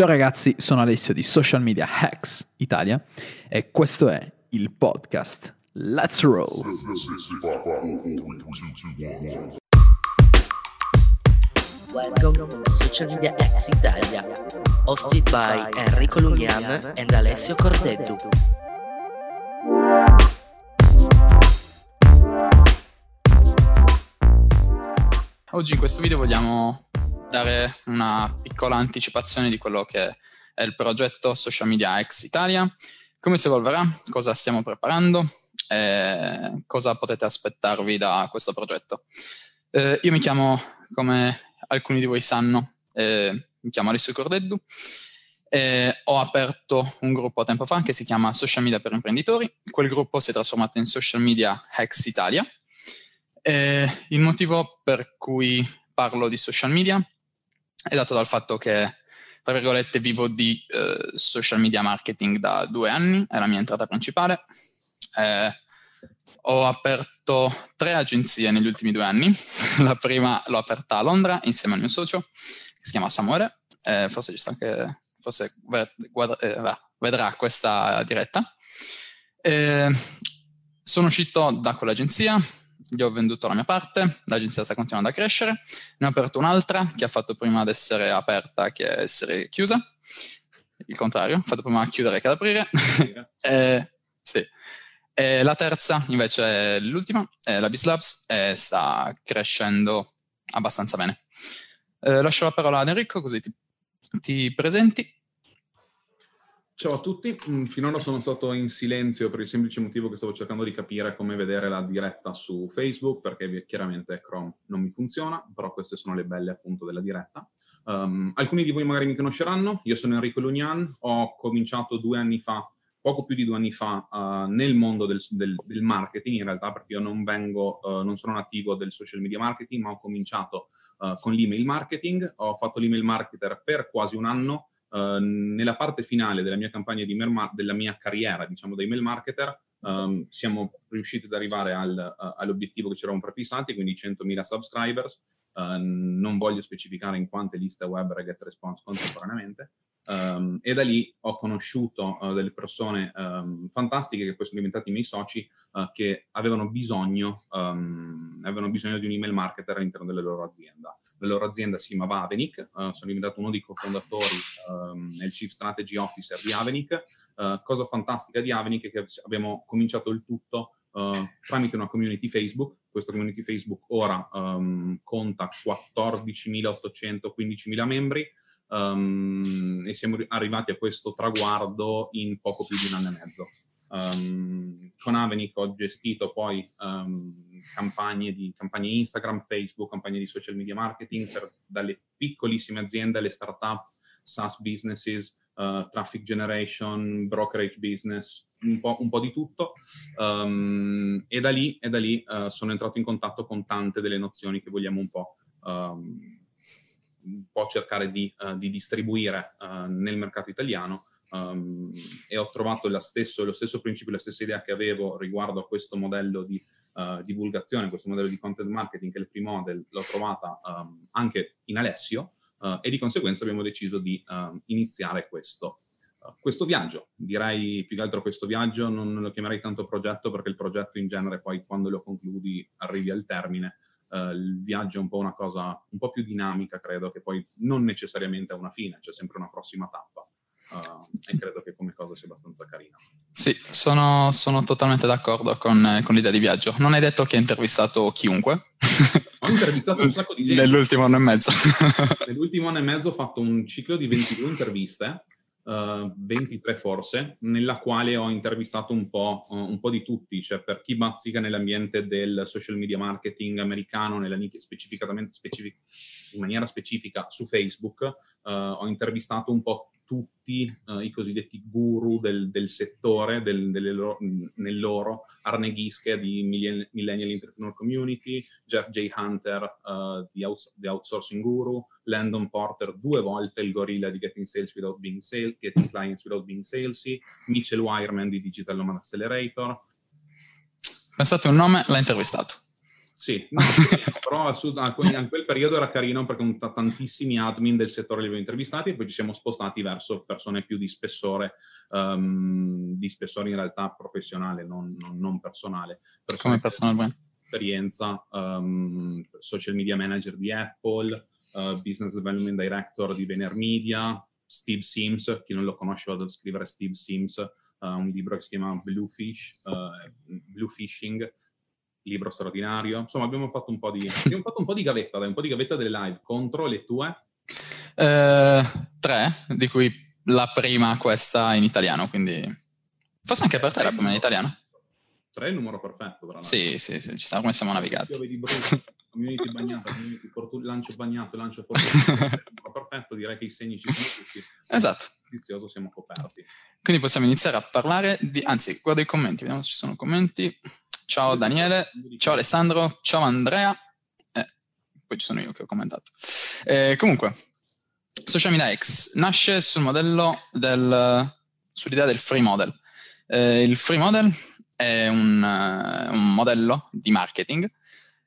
Ciao ragazzi, sono Alessio di Social Media Hacks Italia e questo è il podcast Let's Roll. Welcome to Social Media Hacks Italia, hosted by Enrico Lugnan and Alessio Cordeddu. Oggi in questo video vogliamo dare una piccola anticipazione di quello che è il progetto Social Media X Italia, come si evolverà, cosa stiamo preparando? E cosa potete aspettarvi da questo progetto. Eh, io mi chiamo, come alcuni di voi sanno, eh, mi chiamo Alessio Cordeddu. E ho aperto un gruppo tempo fa che si chiama Social Media per Imprenditori. Quel gruppo si è trasformato in Social Media Hacks Italia. E il motivo per cui parlo di social media è dato dal fatto che, tra virgolette, vivo di eh, social media marketing da due anni, è la mia entrata principale. Eh, ho aperto tre agenzie negli ultimi due anni. la prima l'ho aperta a Londra insieme al mio socio, che si chiama Samuele, eh, forse anche, forse guarda, eh, vedrà questa diretta. sono uscito da quell'agenzia, gli ho venduto la mia parte, l'agenzia sta continuando a crescere, ne ho aperto un'altra che ha fatto prima ad essere aperta che essere chiusa, il contrario, ha fatto prima chiudere che ad aprire. e, sì. e la terza invece è l'ultima, è la Bislabs, e sta crescendo abbastanza bene. Eh, lascio la parola ad Enrico così ti, ti presenti Ciao a tutti, mm, finora sono stato in silenzio per il semplice motivo che stavo cercando di capire come vedere la diretta su Facebook, perché chiaramente Chrome non mi funziona, però queste sono le belle appunto della diretta. Um, alcuni di voi magari mi conosceranno, io sono Enrico Lugnan, ho cominciato due anni fa, poco più di due anni fa, uh, nel mondo del, del, del, marketing, in realtà perché io non vengo, uh, non sono nativo del social media marketing, ma ho cominciato uh, con l'email marketing, ho fatto l'email marketer per quasi un anno, Uh, nella parte finale della mia campagna di email, della mia carriera, diciamo, da email marketer, um, siamo riusciti ad arrivare al, uh, all'obiettivo che ci eravamo prefissati, quindi 100.000 subscribers. Uh, non voglio specificare in quante liste web e response contemporaneamente. Um, e da lì ho conosciuto delle persone um, fantastiche che poi sono diventati i miei soci che avevano bisogno, avevano bisogno di un email marketer all'interno della loro azienda la loro azienda si chiamava Avenic, uh, sono diventato uno dei cofondatori um, e il Chief Strategy Officer di Avenic. Uh, cosa fantastica di Avenic è che abbiamo cominciato il tutto uh, tramite una community Facebook. Questa community Facebook ora um, conta 14.800, 15.000 membri um, e siamo arrivati a questo traguardo in poco più di un anno e mezzo. Um, con Avenic ho gestito poi um, campagne, di, campagne Instagram, Facebook, campagne di social media marketing per, dalle piccolissime aziende alle startup, SaaS businesses, uh, traffic generation, brokerage business, un po', un po di tutto. Um, e da lì, e da lì uh, sono entrato in contatto con tante delle nozioni che vogliamo un po', un po cercare di, uh, di distribuire nel mercato italiano um, e ho trovato stesso, lo stesso principio, la stessa idea che avevo riguardo a questo modello di uh, divulgazione, questo modello di content marketing che è il primo model, l'ho trovata um, anche in Alessio uh, e di conseguenza abbiamo deciso di uh, iniziare questo, questo viaggio. Direi più che altro questo viaggio non lo chiamerei tanto progetto perché il progetto in genere poi quando lo concludi arrivi al termine. Uh, il viaggio è un po' una cosa un po' più dinamica, credo, che poi non necessariamente ha una fine, c'è sempre una prossima tappa. Uh, e credo che come cosa sia abbastanza carina. Sì, sono, sono totalmente d'accordo con, con, l'idea di viaggio. Non hai detto che hai intervistato chiunque? Ho intervistato un sacco di gente. Nell'ultimo anno e mezzo. Nell'ultimo anno e mezzo ho fatto un ciclo di 22 interviste, uh, 23 forse, nella quale ho intervistato un po', uh, un po', di tutti, cioè per chi bazzica nell'ambiente del social media marketing americano, nella nicchia specificatamente specific- in maniera specifica su Facebook, uh, ho intervistato un po' tutti uh, i cosiddetti guru del, del settore, del, loro, nel loro arneghische di Millennial Entrepreneur Community, Jeff J. Hunter uh, di, outs- Outsourcing Guru, Landon Porter due volte il gorilla di Getting Sales Without Being Sales, Getting Clients Without Being Salesy, Mitchell Wireman di Digital Nomad Accelerator. Pensate un nome, l'ha intervistato. Sì, no, però in quel periodo era carino perché t- tantissimi admin del settore li abbiamo intervistati e poi ci siamo spostati verso persone più di spessore, um, di spessore in realtà professionale, non, non, non personale. Persone Come personale? Esperienza, um, social media manager di Apple, uh, business development director di VaynerMedia, Steve Sims, chi non lo conosce vado a scrivere Steve Sims, uh, un libro che si chiama Bluefish, uh, Blue Fishing, libro straordinario. Insomma, abbiamo fatto un po' di, abbiamo fatto un po' di gavetta, dai, un po' di gavetta delle live contro le tue. Eh, tre, di cui la prima questa in italiano, quindi forse anche per te la prima in italiano. Tre è il numero perfetto, però. Sì, sì, sì, ci sta come siamo navigati. Piove di brutto, community bagnata, community fortu- lancio bagnato, lancio fortunato. perfetto, direi che i segni ci sono tutti. Esatto. Vizioso, siamo coperti. Quindi possiamo iniziare a parlare di... Anzi, guardo i commenti, vediamo se ci sono commenti. Ciao Daniele, ciao Alessandro, ciao Andrea. Eh, poi ci sono io che ho commentato. Eh, comunque, Social Media X nasce sul modello del, sull'idea del free model. Eh, il free model è un, uh, un modello di marketing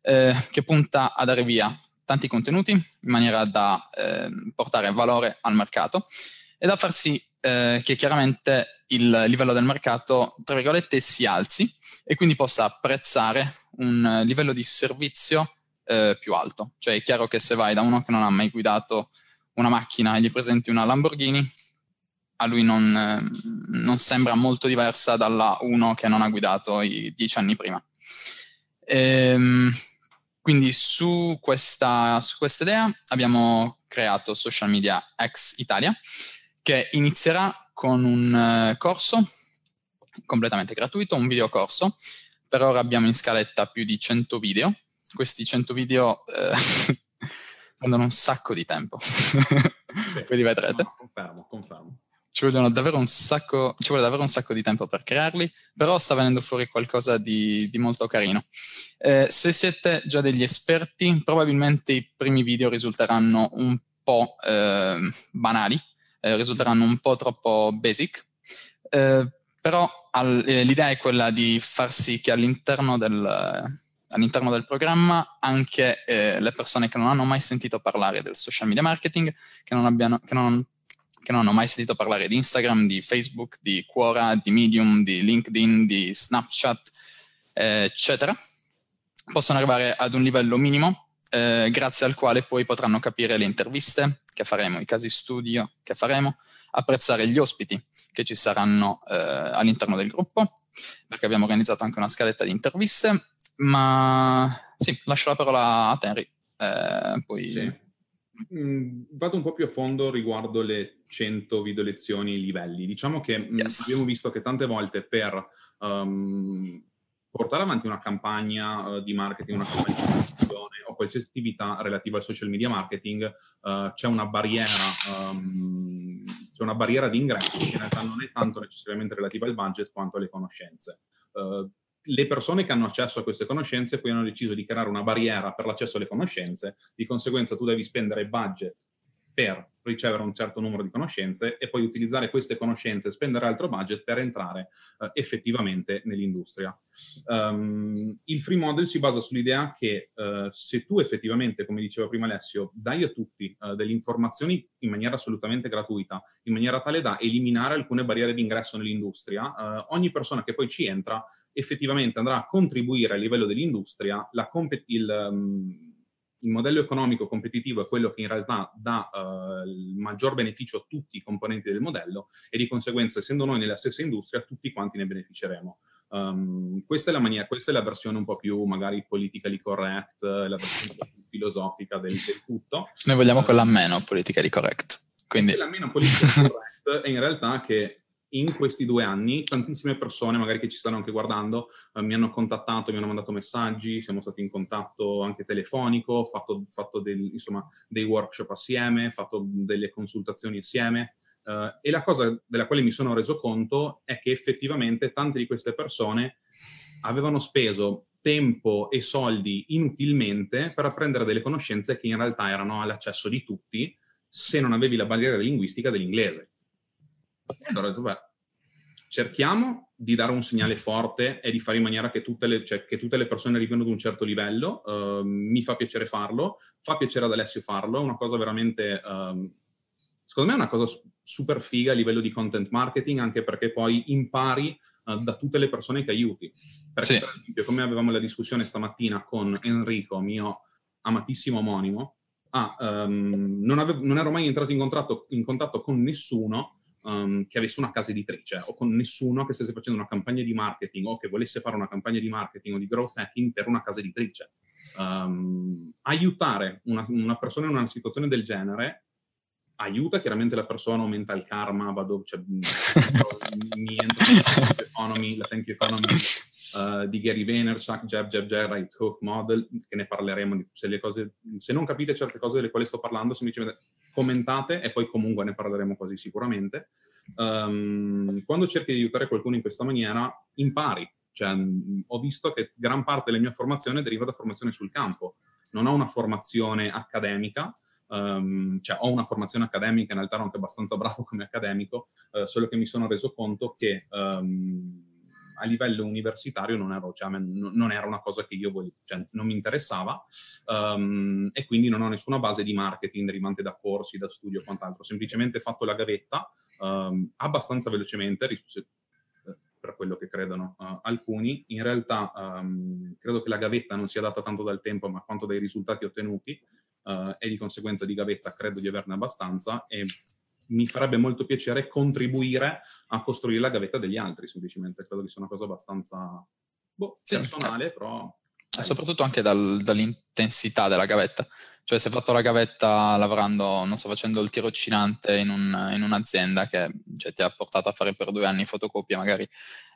eh, che punta a dare via tanti contenuti in maniera da eh, portare valore al mercato e da far sì eh, che chiaramente il livello del mercato, tra virgolette, si alzi e quindi possa apprezzare un livello di servizio eh, più alto. Cioè è chiaro che se vai da uno che non ha mai guidato una macchina e gli presenti una Lamborghini, a lui non, eh, non sembra molto diversa dalla uno che non ha guidato i dieci anni prima. Ehm, quindi su questa, su questa idea abbiamo creato Social Media X Italia, che inizierà con un uh, corso completamente gratuito, un videocorso. Per ora abbiamo in scaletta più di 100 video. Questi 100 video eh, prendono un sacco di tempo. Sì. Poi li vedrete. No, confermo, confermo. Ci, davvero un sacco, ci vuole davvero un sacco di tempo per crearli, però sta venendo fuori qualcosa di, di molto carino. Eh, se siete già degli esperti, probabilmente i primi video risulteranno un po' eh, banali, eh, risulteranno un po' troppo basic, eh, però al, eh, l'idea è quella di far sì che all'interno del, all'interno del programma anche eh, le persone che non hanno mai sentito parlare del social media marketing, che non, abbiano, che, non, che non hanno mai sentito parlare di Instagram, di Facebook, di Quora, di Medium, di LinkedIn, di Snapchat, eh, eccetera, possono arrivare ad un livello minimo eh, grazie al quale poi potranno capire le interviste che faremo, i casi studio che faremo, apprezzare gli ospiti che ci saranno eh, all'interno del gruppo, perché abbiamo organizzato anche una scaletta di interviste, ma sì, lascio la parola a Terry. Eh, poi... Sì. Mm, vado un po' più a fondo riguardo le 100 video lezioni livelli. Diciamo che mm, yes. abbiamo visto che tante volte per um, portare avanti una campagna uh, di marketing, una campagna di promozione o qualsiasi attività relativa al social media marketing, uh, c'è una barriera, um, c'è una barriera di ingresso che in realtà non è tanto necessariamente relativa al budget quanto alle conoscenze. Uh, le persone che hanno accesso a queste conoscenze poi hanno deciso di creare una barriera per l'accesso alle conoscenze, di conseguenza tu devi spendere budget per ricevere un certo numero di conoscenze e poi utilizzare queste conoscenze e spendere altro budget per entrare uh, effettivamente nell'industria. Um, il free model si basa sull'idea che uh, se tu effettivamente, come diceva prima Alessio, dai a tutti uh, delle informazioni in maniera assolutamente gratuita, in maniera tale da eliminare alcune barriere di ingresso nell'industria, ogni persona che poi ci entra effettivamente andrà a contribuire a livello dell'industria la comp- il, modello economico competitivo è quello che in realtà dà uh, il maggior beneficio a tutti i componenti del modello e di conseguenza, essendo noi nella stessa industria, tutti quanti ne beneficeremo. Um, questa è la maniera, questa è la versione un po' più magari politically correct, la versione un po' più filosofica del, del tutto. Noi vogliamo uh, quella meno politically correct. Quindi... Quella meno politically correct è in realtà che in questi due anni tantissime persone, magari che ci stanno anche guardando, eh, mi hanno contattato, mi hanno mandato messaggi, siamo stati in contatto anche telefonico, ho fatto, fatto del, insomma, dei workshop assieme, fatto delle consultazioni assieme. Eh, e la cosa della quale mi sono reso conto è che effettivamente tante di queste persone avevano speso tempo e soldi inutilmente per apprendere delle conoscenze che in realtà erano all'accesso di tutti se non avevi la barriera linguistica dell'inglese. E allora ho detto, beh, cerchiamo di dare un segnale forte e di fare in maniera che tutte le, cioè, che tutte le persone arrivino ad un certo livello. Uh, mi fa piacere farlo, fa piacere ad Alessio farlo, è una cosa veramente, uh, secondo me è una cosa super figa a livello di content marketing, anche perché poi impari uh, da tutte le persone che aiuti. Perché, sì. per esempio, come avevamo la discussione stamattina con Enrico, mio amatissimo omonimo, ah, um, non, avevo, non, ero mai entrato in in contatto con nessuno um, che avesse una casa editrice o con nessuno che stesse facendo una campagna di marketing o che volesse fare una campagna di marketing o di growth hacking per una casa editrice. Um, aiutare una, una, persona in una situazione del genere aiuta, chiaramente la persona aumenta il karma, vado, cioè, mi economy, la thank you economy uh, di Gary Vaynerchuk, Jab, Jab, Jab, Right Hook Model, che ne parleremo. Di, se, cose, se, non capite certe cose delle quali sto parlando, semplicemente commentate e poi comunque ne parleremo quasi sicuramente. Um, quando cerchi di aiutare qualcuno in questa maniera, impari. Cioè, ho visto che gran parte della mia formazione deriva da formazione sul campo. Non ho una formazione accademica, Um, cioè ho una formazione accademica, in realtà ero anche abbastanza bravo come accademico, uh, solo che mi sono reso conto che um, a livello universitario non, ero, cioè, non, era una cosa che io volevo, cioè, non mi interessava um, e quindi non ho nessuna base di marketing derivante da corsi, da studio o quant'altro. Semplicemente fatto la gavetta um, abbastanza velocemente eh, per quello che credono uh, alcuni. In realtà um, credo che la gavetta non sia data tanto dal tempo ma quanto dai risultati ottenuti uh, e di conseguenza di gavetta credo di averne abbastanza e mi farebbe molto piacere contribuire a costruire la gavetta degli altri, semplicemente. Credo che sia una cosa abbastanza boh, sì, personale, però... E soprattutto anche dal, dall'intensità della gavetta. Cioè, se hai fatto la gavetta lavorando, non so, facendo il tirocinante in, un, in un'azienda che cioè, ti ha portato a fare per due anni fotocopia, magari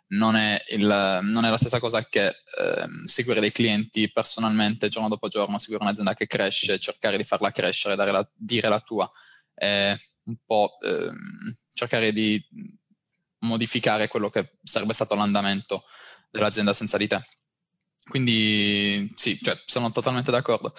non è, il, non è la stessa cosa che eh, seguire dei clienti personalmente giorno dopo giorno, seguire un'azienda che cresce, cercare di farla crescere, la, dire la tua. Eh, un po' ehm, cercare di modificare quello che sarebbe stato l'andamento dell'azienda senza di te. Quindi sì, cioè, sono totalmente d'accordo.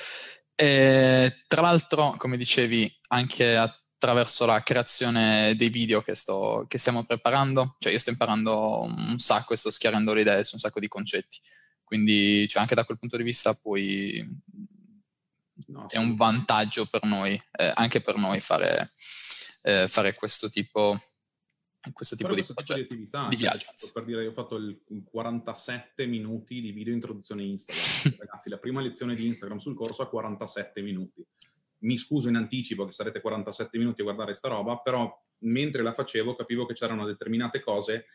E, tra l'altro, come dicevi, anche attraverso la creazione dei video che, sto, che stiamo preparando, cioè io sto imparando un sacco e sto schiarendo le idee su un sacco di concetti. Quindi cioè, anche da quel punto di vista puoi no, è un vantaggio per noi, eh, anche per noi fare, eh, fare questo tipo, questo tipo di progetto, di, di viaggio. Cioè, per dire, io ho fatto il 47 minuti di video introduzione Instagram. Ragazzi, la prima lezione di Instagram sul corso ha 47 minuti. Mi scuso in anticipo che sarete 47 minuti a guardare sta roba, però mentre la facevo capivo che c'erano determinate cose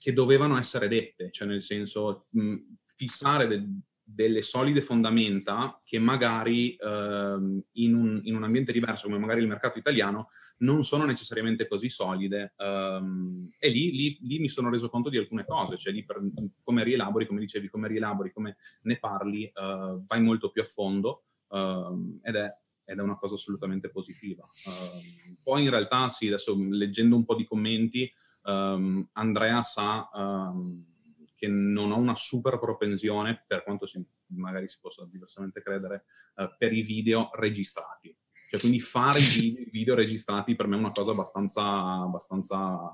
che dovevano essere dette, cioè nel senso mh, fissare de- delle solide fondamenta che magari ehm, in, un, in, un, ambiente diverso come magari il mercato italiano non sono necessariamente così solide um, e lì, lì, lì, mi sono reso conto di alcune cose, cioè lì per, come rielabori, come dicevi, come rielabori, come ne parli, uh, vai molto più a fondo uh, ed, è, ed, è, una cosa assolutamente positiva. Uh, poi in realtà sì, adesso leggendo un po' di commenti, um, Andrea sa che non ho una super propensione, per quanto si, magari si possa diversamente credere, eh, per i video registrati. Cioè, quindi fare i video registrati per me è una cosa abbastanza, abbastanza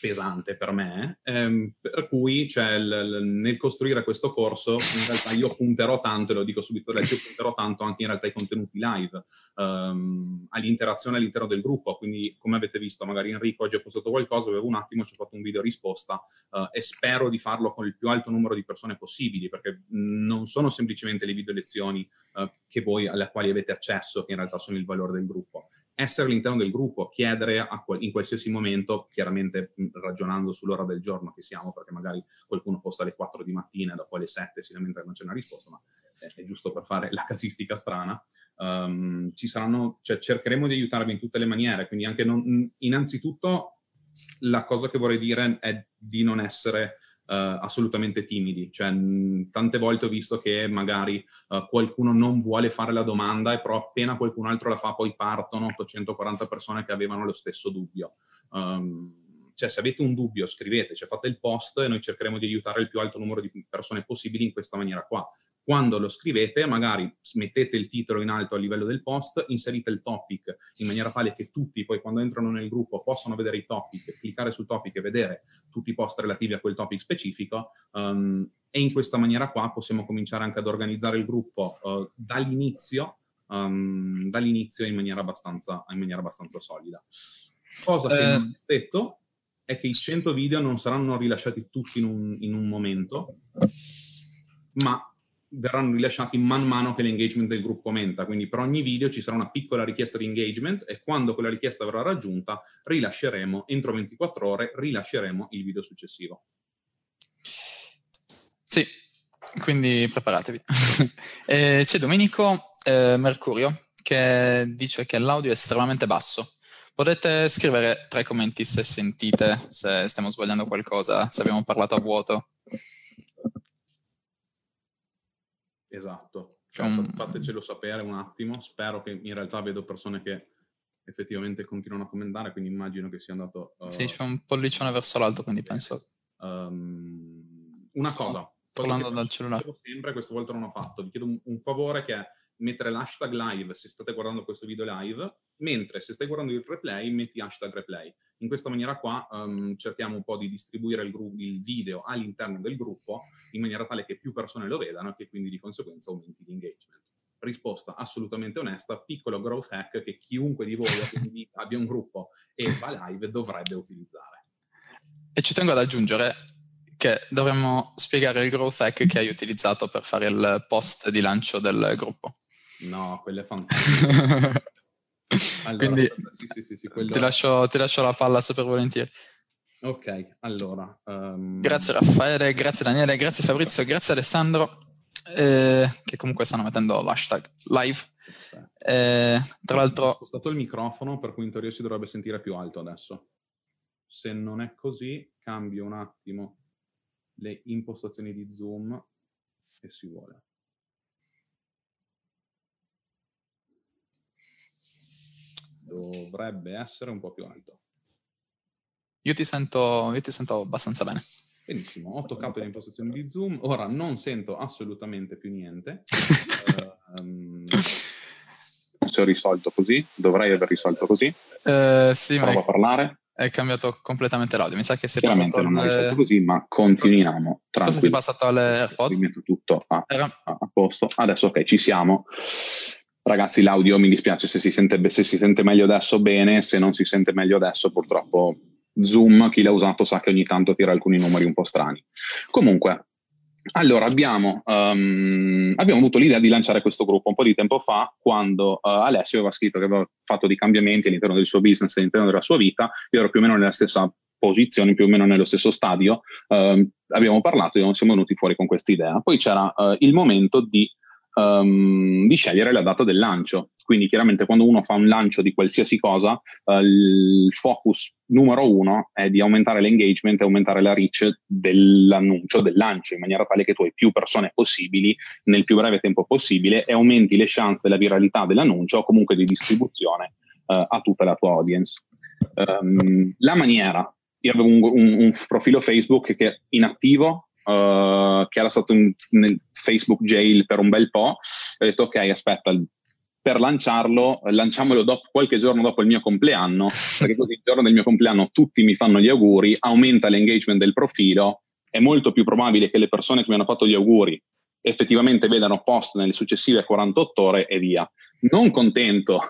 pesante per me, ehm, per cui cioè, l- l- nel costruire questo corso in realtà io punterò tanto, e lo dico subito adesso, io punterò tanto anche in realtà ai contenuti live, ehm, all'interazione all'interno del gruppo, quindi come avete visto magari Enrico oggi ha postato qualcosa, avevo un attimo, ci ho fatto un video risposta eh, e spero di farlo con il più alto numero di persone possibili, perché non sono semplicemente le video lezioni eh, che voi, alle quali avete accesso, che in realtà sono il valore del gruppo, essere all'interno del gruppo, chiedere qual- in qualsiasi momento, chiaramente ragionando sull'ora del giorno che siamo, perché magari qualcuno posta alle 4 di mattina e dopo alle 7 si lamenta che non c'è una risposta, ma è, è giusto per fare la casistica strana. Um, ci saranno, cioè, cercheremo di aiutarvi in tutte le maniere, quindi anche non, innanzitutto la cosa che vorrei dire è di non essere Uh, assolutamente timidi. Cioè, mh, tante volte ho visto che magari uh, qualcuno non vuole fare la domanda e però appena qualcun altro la fa poi partono 840 persone che avevano lo stesso dubbio. Um, cioè, se avete un dubbio, scrivete, cioè fate il post e noi cercheremo di aiutare il più alto numero di persone possibili in questa maniera qua. Quando lo scrivete, magari mettete il titolo in alto a livello del post, inserite il topic in maniera tale che tutti poi quando entrano nel gruppo possono vedere i topic, cliccare sul topic e vedere tutti i post relativi a quel topic specifico. Um, e in questa maniera qua possiamo cominciare anche ad organizzare il gruppo uh, dall'inizio, um, dall'inizio in maniera, abbastanza, in maniera abbastanza solida. Cosa che eh... non ho detto è che i 100 video non saranno rilasciati tutti in un, in un momento, ma verranno rilasciati man mano che l'engagement del gruppo aumenta, quindi per ogni video ci sarà una piccola richiesta di engagement e quando quella richiesta verrà raggiunta rilasceremo, entro 24 ore, rilasceremo il video successivo. Sì, quindi preparatevi. eh, c'è Domenico eh, Mercurio che dice che l'audio è estremamente basso. Potete scrivere tra i commenti se sentite, se stiamo sbagliando qualcosa, se abbiamo parlato a vuoto. Esatto, certo, um... fatecelo sapere un attimo, spero che in realtà vedo persone che effettivamente continuano a commentare, quindi immagino che sia andato... Uh... Sì, c'è un pollicione verso l'alto, quindi penso... Um, una Sto cosa, parlando dal cellulare. sempre, questa volta non ho fatto, vi chiedo un, un favore che è mettere l'hashtag live se state guardando questo video live, mentre se stai guardando il replay metti hashtag replay. In questa maniera qua um, cerchiamo un po' di distribuire il, gru- il, video all'interno del gruppo in maniera tale che più persone lo vedano e che quindi di conseguenza aumenti l'engagement. Risposta assolutamente onesta, piccolo growth hack che chiunque di voi abbia un gruppo e va live dovrebbe utilizzare. E ci tengo ad aggiungere che dovremmo spiegare il growth hack che hai utilizzato per fare il post di lancio del gruppo. No, quello è fantastico. allora, Quindi sì, sì, sì, sì quello... ti, lascio, ti, lascio, la palla super volentieri. Ok, allora. Um... Grazie Raffaele, grazie Daniele, grazie Fabrizio, grazie Alessandro, eh, che comunque stanno mettendo l'hashtag live. Eh, tra l'altro... Ho spostato il microfono, per cui in teoria si dovrebbe sentire più alto adesso. Se non è così, cambio un attimo le impostazioni di zoom e si vuole. Dovrebbe essere un po' più alto. Io ti sento, io ti sento abbastanza bene. Benissimo, ho toccato le impostazioni di zoom, ora non sento assolutamente più niente. uh, um... Se ho risolto così, dovrei aver risolto così. Uh, sì, Prova ma a parlare. È cambiato completamente l'audio, mi sa che si è Chiaramente non ho risolto così, ma continuiamo. Forse si è passato alle AirPods. Rimetto tutto a, a, a posto. Adesso ok, ci siamo. Ragazzi, l'audio mi dispiace se si, sente, se si sente meglio adesso, bene, se non si sente meglio adesso, purtroppo Zoom, chi l'ha usato sa che ogni tanto tira alcuni numeri un po' strani. Comunque, allora, abbiamo, um, abbiamo, avuto l'idea di lanciare questo gruppo un po' di tempo fa, quando uh, Alessio aveva scritto che aveva fatto dei cambiamenti all'interno del suo business, all'interno della sua vita. Io ero più o meno nella stessa posizione, più o meno nello stesso stadio. Uh, abbiamo parlato e siamo venuti fuori con questa idea. Poi c'era uh, il momento di um, di scegliere la data del lancio. Quindi chiaramente quando uno fa un lancio di qualsiasi cosa, uh, il focus numero uno è di aumentare l'engagement e aumentare la reach dell'annuncio, del lancio, in maniera tale che tu hai più persone possibili nel più breve tempo possibile e aumenti le chance della viralità dell'annuncio o comunque di distribuzione uh, a tutta la tua audience. Um, la maniera, io avevo un, un, un profilo Facebook che inattivo, Uh, che era stato in, nel Facebook jail per un bel po', ho detto ok, aspetta, per lanciarlo, lanciamolo dopo, qualche giorno dopo il mio compleanno, perché così il giorno del mio compleanno tutti mi fanno gli auguri, aumenta l'engagement del profilo, è molto più probabile che le persone che mi hanno fatto gli auguri effettivamente vedano post nelle successive 48 ore e via. Non contento,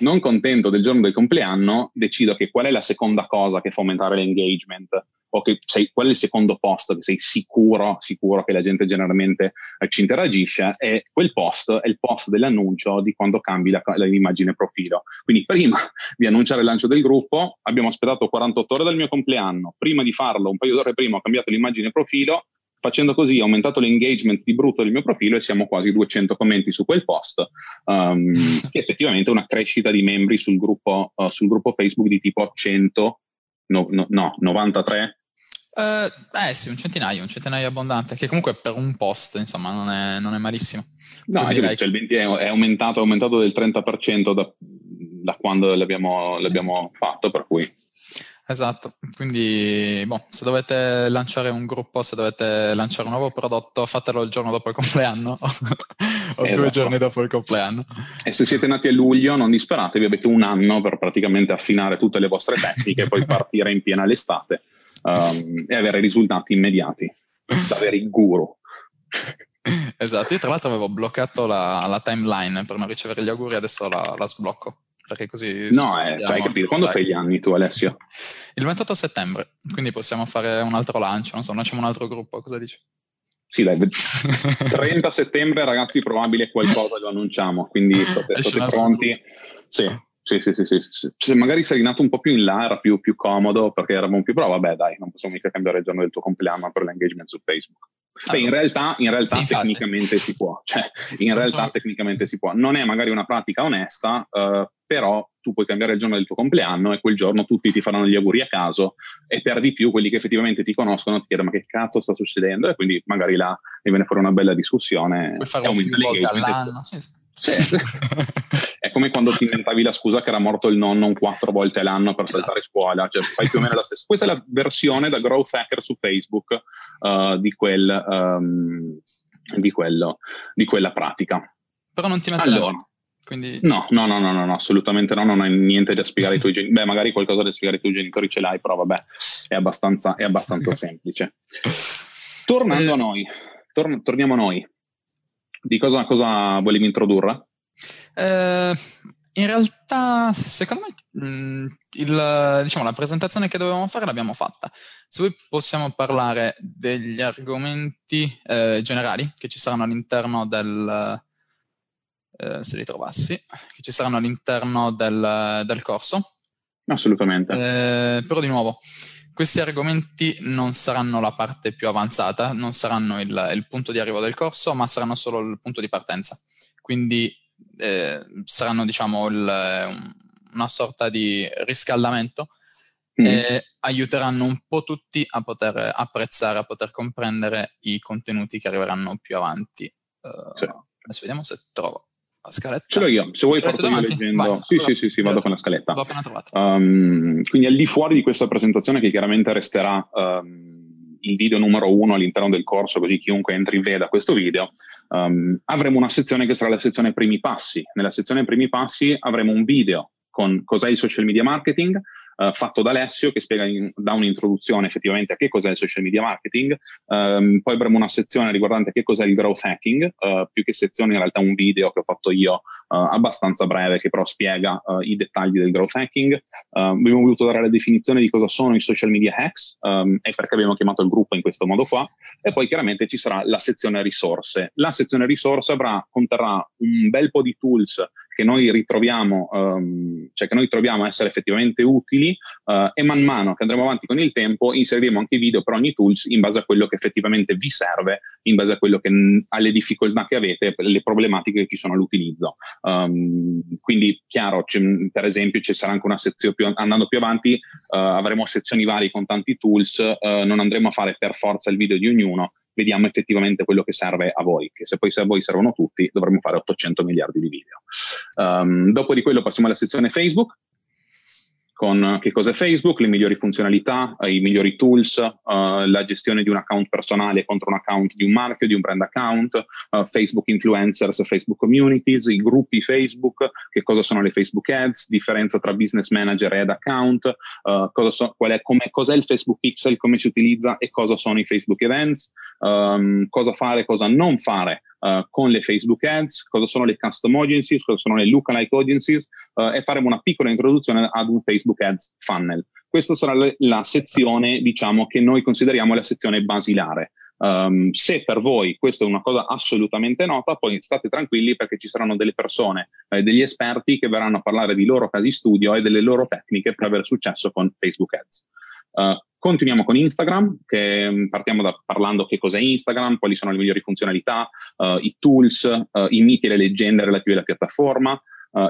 non contento del giorno del compleanno, decido che qual è la seconda cosa che fa aumentare l'engagement o che sei, qual è il secondo post che sei sicuro, sicuro che la gente generalmente eh, ci interagisce, e quel post è il post dell'annuncio di quando cambi la, l'immagine profilo. Quindi prima di annunciare il lancio del gruppo abbiamo aspettato 48 ore dal mio compleanno, prima di farlo un paio d'ore prima ho cambiato l'immagine profilo, Facendo così ho aumentato l'engagement di brutto del mio profilo e siamo quasi 200 commenti su quel post, um, che effettivamente è una crescita di membri sul gruppo, uh, sul gruppo Facebook di tipo 100, no, no, no 93 Uh, eh sì, un centinaio, un centinaio abbondante, che comunque per un post, insomma, non è, non è malissimo. No, è, cioè, il 20 è, aumentato, è aumentato del 30% da, da quando l'abbiamo, l'abbiamo fatto, per cui... Esatto, quindi boh, se dovete lanciare un gruppo, se dovete lanciare un nuovo prodotto, fatelo il giorno dopo il compleanno o esatto. due giorni dopo il compleanno. E se siete nati a luglio, non disperatevi, avete un anno per praticamente affinare tutte le vostre tecniche e poi partire in piena l'estate um, e avere risultati immediati, da avere il guru. Esatto, io tra l'altro avevo bloccato la, la timeline per non ricevere gli auguri, adesso la, la sblocco perché così... No, eh, cioè, hai capito, quando fai gli anni tu Alessio? Il 28 settembre, quindi possiamo fare un altro lancio, non so, facciamo un altro gruppo, cosa dici? Sì, dai, 30 settembre ragazzi probabile qualcosa lo annunciamo, quindi state, state pronti. Sì, sì, sì, sì, sì, Se magari sei nato un po' più in là era più, più comodo perché eravamo più però vabbè dai, non possiamo mica cambiare il giorno del tuo compleanno per l'engagement su Facebook. Beh, in realtà, in realtà sì, tecnicamente si può, cioè in realtà so. tecnicamente si può. Non è magari una pratica onesta, uh, però tu puoi cambiare il giorno del tuo compleanno e quel giorno tutti ti faranno gli auguri a caso e per di più quelli che effettivamente ti conoscono ti chiedono ma che cazzo sta succedendo e quindi magari là viene fuori una bella discussione. Puoi farlo più volte all'anno, sì. Sì. come quando ti inventavi la scusa che era morto il nonno un quattro volte all'anno per saltare esatto. scuola, cioè fai più o meno la stessa. Questa è la versione da growth hacker su Facebook uh, di, quel, um, di, quello, di, quella pratica. Però non ti metti allora, quindi... no, no, no, no, no, assolutamente no, non hai niente da spiegare ai tuoi genitori. Beh, magari qualcosa da spiegare ai tuoi genitori ce l'hai, però vabbè, è abbastanza, è abbastanza semplice. Tornando a noi, tor- torniamo a noi. Di cosa, cosa volevi introdurre? Eh, in realtà, secondo me, mh, il, diciamo, la presentazione che dovevamo fare l'abbiamo fatta. Se vuoi possiamo parlare degli argomenti eh, generali che ci saranno all'interno del... Eh, se li trovassi, che ci saranno all'interno del, del corso. Assolutamente. Eh, però di nuovo, questi argomenti non saranno la parte più avanzata, non saranno il, il, punto di arrivo del corso, ma saranno solo il punto di partenza. Quindi eh, saranno, diciamo, il, una sorta di riscaldamento mm. e aiuteranno un po' tutti a poter apprezzare, a poter comprendere i contenuti che arriveranno più avanti. Uh, sì. Adesso vediamo se trovo la scaletta. Ce l'ho io, se vuoi parto io leggendo. Vai, sì, sì, sì, sì, vado con la scaletta. L'ho appena trovata. Um, quindi al di fuori di questa presentazione che chiaramente resterà um, il video numero uno all'interno del corso, così chiunque entri veda questo video, um, avremo una sezione che sarà la sezione primi passi. Nella sezione primi passi avremo un video con cos'è il social media marketing, uh, fatto da Alessio che spiega in, da un'introduzione effettivamente a che cos'è il social media marketing, um, poi avremo una sezione riguardante che cos'è il growth hacking, uh, più che sezione in realtà un video che ho fatto io abbastanza breve che però spiega i dettagli del growth hacking. abbiamo voluto dare la definizione di cosa sono i social media hacks um, e perché abbiamo chiamato il gruppo in questo modo qua e poi chiaramente ci sarà la sezione risorse. La sezione risorse avrà, conterrà un bel po' di tools che noi ritroviamo, um, cioè che noi troviamo essere effettivamente utili uh, e man mano che andremo avanti con il tempo inseriremo anche video per ogni tools in base a quello che effettivamente vi serve, in base a quello che alle difficoltà che avete, le problematiche che ci sono all'utilizzo. Um, quindi chiaro, per esempio ci sarà anche una sezione più, andando più avanti, uh, avremo sezioni varie con tanti tools, uh, non andremo a fare per forza il video di ognuno, vediamo effettivamente quello che serve a voi, che se poi a voi servono tutti dovremmo fare 800 miliardi di video. Um, dopo di quello passiamo alla sezione Facebook, con che cos'è Facebook, le migliori funzionalità, i migliori tools, uh, la gestione di un account personale contro un account di un marchio, di un brand account, uh, Facebook influencers, Facebook communities, i gruppi Facebook, che cosa sono le Facebook ads, differenza tra business manager e ad account, uh, cosa so, qual è, cos'è il Facebook pixel, come si utilizza e cosa sono i Facebook events, um, cosa fare, cosa non fare uh, con le Facebook Ads, cosa sono le custom audiences, cosa sono le lookalike audiences uh, e faremo una piccola introduzione ad un Facebook Ads funnel. Questa sarà le, la sezione, diciamo, che noi consideriamo la sezione basilare. Um, se per voi questa è una cosa assolutamente nota, poi state tranquilli perché ci saranno delle persone, eh, degli esperti che verranno a parlare di loro casi studio e delle loro tecniche per avere successo con Facebook Ads. Uh, continuiamo con Instagram, che mm, partiamo da parlando che cos'è Instagram, quali sono le migliori funzionalità, uh, i tools, uh, i miti e le leggende relative alla piattaforma,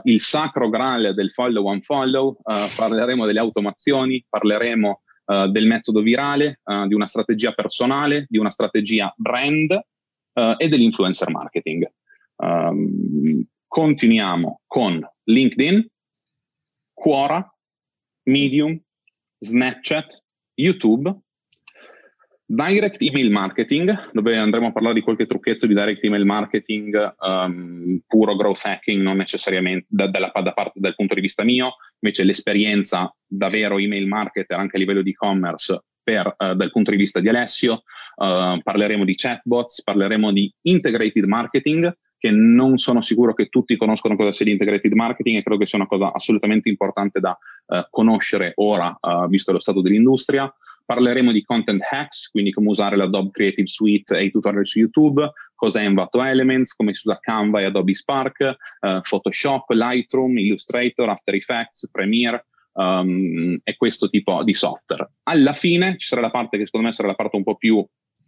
il sacro graal del follow one follow, parleremo delle automazioni, parleremo del metodo virale, di una strategia personale, di una strategia brand e dell'influencer marketing. Um, continuiamo con LinkedIn, Quora, Medium, Snapchat, YouTube, Direct email marketing, dove andremo a parlare di qualche trucchetto di direct email marketing, um, puro growth hacking, non necessariamente da, da, da, parte dal punto di vista mio, invece l'esperienza da vero email marketer anche a livello di e-commerce per, uh, dal punto di vista di Alessio. Uh, parleremo di chatbots, parleremo di integrated marketing, che non sono sicuro che tutti conoscono cosa sia l'integrated marketing e credo che sia una cosa assolutamente importante da uh, conoscere ora, visto lo stato dell'industria. Parleremo di content hacks, quindi come usare l'Adobe Creative Suite e i tutorial su YouTube, cos'è Envato Elements, come si usa Canva e Adobe Spark, uh, Photoshop, Lightroom, Illustrator, After Effects, Premiere um, e questo tipo di software. Alla fine ci sarà la parte che secondo me sarà la parte un po' più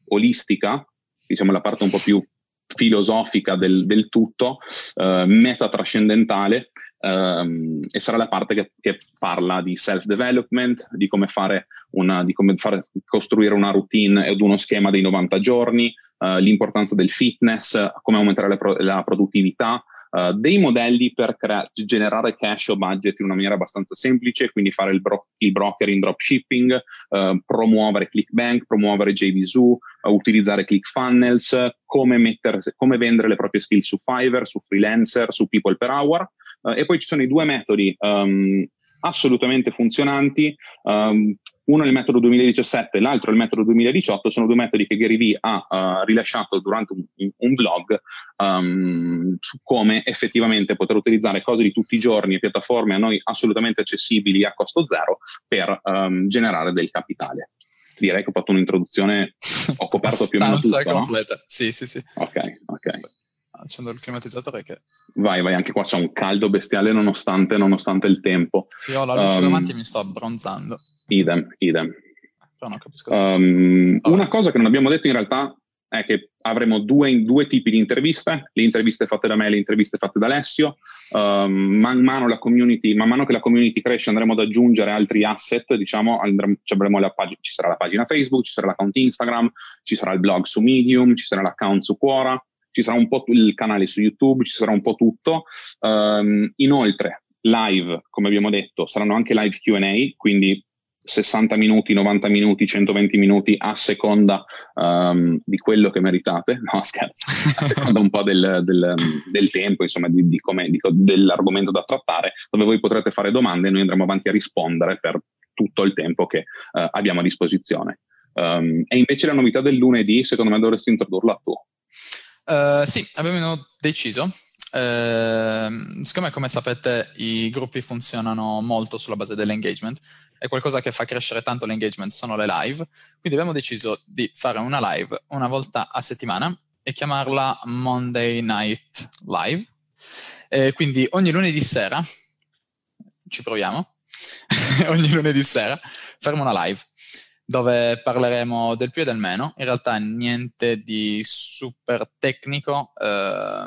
olistica, diciamo la parte un po' più filosofica del, del tutto, uh, metatrascendentale, um, e sarà la parte che, che, parla di self-development, di come, fare una, di come fare, costruire una routine ed uno schema dei 90 giorni, uh, l'importanza del fitness, come aumentare la, pro- la produttività, Uh, dei modelli per crea- generare cash o budget in una maniera abbastanza semplice, quindi fare il, bro- il broker in dropshipping, uh, promuovere ClickBank, promuovere JVZoo, uh, utilizzare ClickFunnels, come, mettere, come vendere le proprie skill su Fiverr, su Freelancer, su People per Hour. e poi ci sono i due metodi um, assolutamente funzionanti. Um, uno è il metodo 2017, l'altro è il metodo 2018, sono due metodi che Gary Vee ha uh, rilasciato durante un, un vlog um, su come effettivamente poter utilizzare cose di tutti i giorni e piattaforme a noi assolutamente accessibili a costo zero per um, generare del capitale. Direi che ho fatto un'introduzione, ho coperto più o meno tutto. completa. No? Sì, sì, sì. Ok, ok accendo il climatizzatore che... Vai, vai, anche qua c'è un caldo bestiale nonostante, nonostante il tempo. Sì, ho la luce um, davanti e mi sto abbronzando. Idem, idem. Um, una cosa che non abbiamo detto in realtà è che avremo due, due, tipi di interviste, le interviste fatte da me e le interviste fatte da Alessio. Um, man, mano man, mano che la community cresce andremo ad aggiungere altri asset, diciamo, andremo, pag- ci sarà la pagina Facebook, ci sarà l'account Instagram, ci sarà il blog su Medium, ci sarà l'account su Quora, ci sarà un po' il canale su YouTube, ci sarà un po' tutto. Um, inoltre, live, come abbiamo detto, saranno anche live QA, quindi 60 minuti, 90 minuti, 120 minuti a seconda um, di quello che meritate, no scherzo, a seconda un po' del, del, del tempo, insomma, di, di come, di, dell'argomento da trattare, dove voi potrete fare domande e noi andremo avanti a rispondere per tutto il tempo che uh, abbiamo a disposizione. Um, e invece la novità del lunedì, secondo me dovresti introdurla tu. Uh, sì, abbiamo deciso. Uh, siccome, come sapete, i gruppi funzionano molto sulla base dell'engagement, è qualcosa che fa crescere tanto l'engagement, sono le live. Quindi abbiamo deciso di fare una live una volta a settimana e chiamarla Monday Night Live. Eh, quindi ogni lunedì sera, ci proviamo, ogni lunedì sera faremo una live dove parleremo del più e del meno. In realtà niente di super tecnico, eh,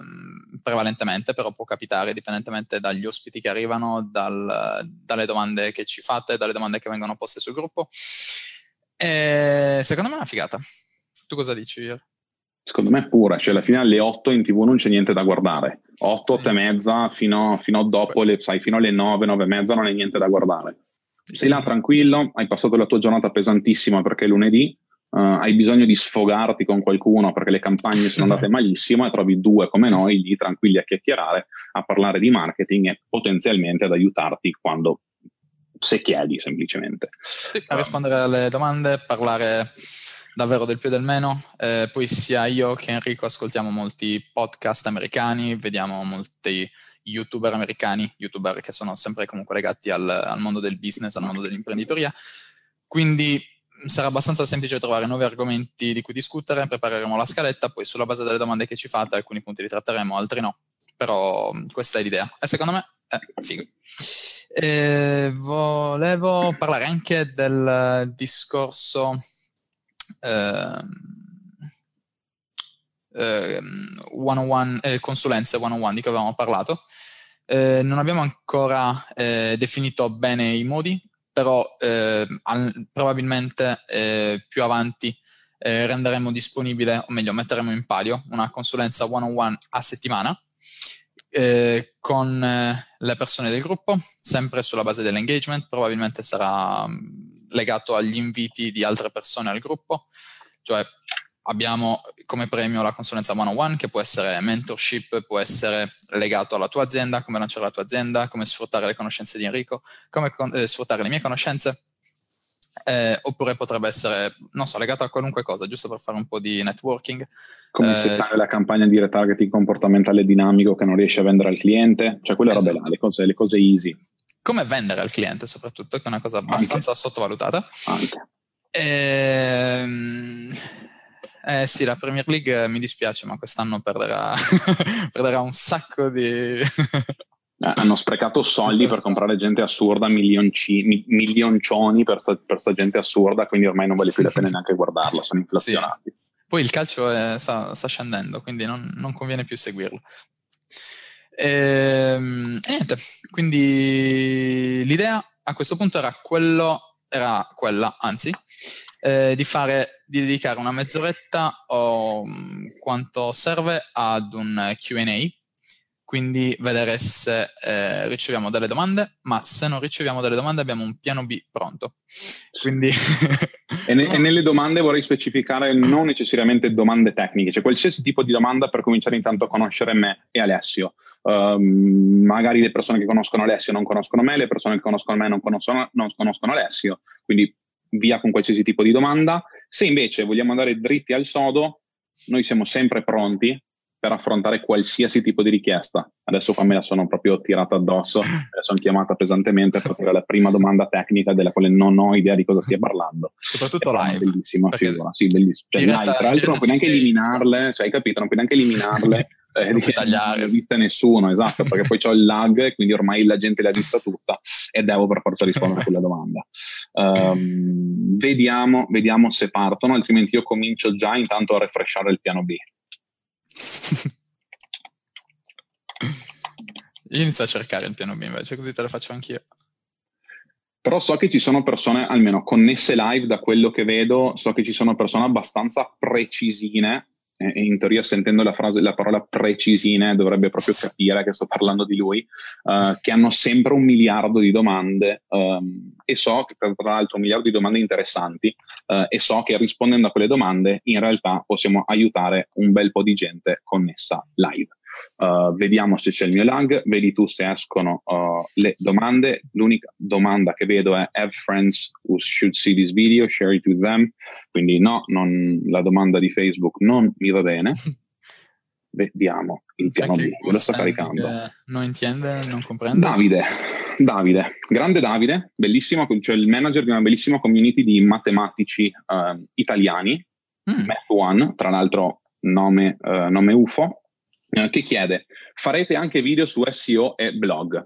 prevalentemente, però può capitare dipendentemente dagli ospiti che arrivano, dal, dalle domande che ci fate, dalle domande che vengono poste sul gruppo. E secondo me è una figata. Tu cosa dici? Secondo me pure, cioè alla fine alle 8 in tv non c'è niente da guardare. 8, 8 e mezza fino, fino a dopo, le, sai, fino alle 9, 9 e mezza non è niente da guardare sei là tranquillo, hai passato la tua giornata pesantissima perché è lunedì, uh, hai bisogno di sfogarti con qualcuno perché le campagne sono andate malissimo e trovi due come noi lì tranquilli a chiacchierare, a parlare di marketing e potenzialmente ad aiutarti quando se chiedi semplicemente. Sì, a rispondere alle domande, parlare davvero del più e del meno. Eh, poi sia io che Enrico ascoltiamo molti podcast americani, vediamo molti youtuber americani, youtuber che sono sempre comunque legati al, al mondo del business, al mondo dell'imprenditoria. Quindi sarà abbastanza semplice trovare nuovi argomenti di cui discutere, prepareremo la scaletta, poi sulla base delle domande che ci fate alcuni punti li tratteremo, altri no. Però questa è l'idea e secondo me è figo. E volevo parlare anche del discorso eh, eh, 101, eh, consulenze 101 di cui avevamo parlato. Eh, non abbiamo ancora eh, definito bene i modi, però eh, al, probabilmente eh, più avanti eh, renderemo disponibile, o meglio, metteremo in palio una consulenza one-on-one a settimana con le persone del gruppo, sempre sulla base dell'engagement, probabilmente sarà legato agli inviti di altre persone al gruppo, cioè abbiamo come premio la consulenza one-on-one che può essere mentorship, può essere legato alla tua azienda, come lanciare la tua azienda, come sfruttare le conoscenze di Enrico, come con- eh, sfruttare le mie conoscenze, eh, oppure potrebbe essere, non so, legato a qualunque cosa, giusto per fare un po' di networking. Come Eh, settare la campagna di retargeting comportamentale dinamico che non riesce a vendere al cliente, cioè quelle robe là, Esatto. le cose, le cose easy Come vendere al cliente soprattutto, che è una cosa abbastanza sottovalutata. anche. Ehm, eh sì, la Premier League eh, mi dispiace, ma quest'anno perderà, perderà un sacco di... Eh, hanno sprecato soldi per comprare gente assurda, milionci- mi- milioncioni per sta, per sta gente assurda, quindi ormai non vale più la pena neanche guardarla, sono inflazionati. Poi il calcio è- sta, sta scendendo, quindi non, non conviene più seguirlo. Ehm, E, niente, quindi l'idea a questo punto era, quello, era quella, anzi, eh, di fare, di dedicare una mezz'oretta o mh, quanto serve ad un Q&A, quindi vedere se eh, riceviamo delle domande, ma se non riceviamo delle domande abbiamo un piano B pronto. Quindi E, ne- e nelle domande vorrei specificare non necessariamente domande tecniche, cioè qualsiasi tipo di domanda per cominciare intanto a conoscere me e Alessio. Ehm, magari le persone che conoscono Alessio non conoscono me, le persone che conoscono me non conoscono, non conoscono Alessio, quindi via con qualsiasi tipo di domanda. Se invece vogliamo andare dritti al sodo, noi siamo sempre pronti per affrontare qualsiasi tipo di richiesta. Adesso qua me la sono proprio tirata addosso, me la sono chiamata pesantemente per fare la prima domanda tecnica della quale non ho idea di cosa stia parlando. soprattutto È live. Figura, sì, bellissimo. Cioè, diretta- live, tra l'altro non puoi neanche eliminarle, cioè, hai capito? Non puoi neanche eliminarle. eh, Non puoi tagliare. Non vista nessuno, esatto, perché poi c'ho il lag e quindi ormai la gente l'ha vista tutta e devo per forza rispondere a quella domanda. Ehm, vediamo, vediamo se partono, altrimenti io comincio già intanto a refreshare il piano B. Io inizio a cercare il piano B invece, così te lo faccio anch'io. Però so che ci sono persone, almeno connesse live da quello che vedo, so che ci sono persone abbastanza precisine, e e in teoria sentendo la, frase, la parola precisine dovrebbe proprio capire che sto parlando di lui, eh, che hanno sempre un miliardo di domande ehm, e so che tra tra l'altro un miliardo di domande interessanti eh, e so che rispondendo a quelle domande in realtà possiamo aiutare un bel po' di gente connessa live. Uh, vediamo se c'è il mio lag, vedi tu se escono uh, le domande. L'unica domanda che vedo è have friends who should see this video, share it with them. Quindi no, non, la domanda di Facebook non mi va bene. Vediamo il piano B, lo sto caricando. che Non intende, non comprende. Davide, Davide, grande Davide, bellissimo, cioè il manager di una bellissima community di matematici eh, italiani, Mm. Math One, tra l'altro nome, eh, nome UFO, eh, che chiede, farete anche video su SEO e blog?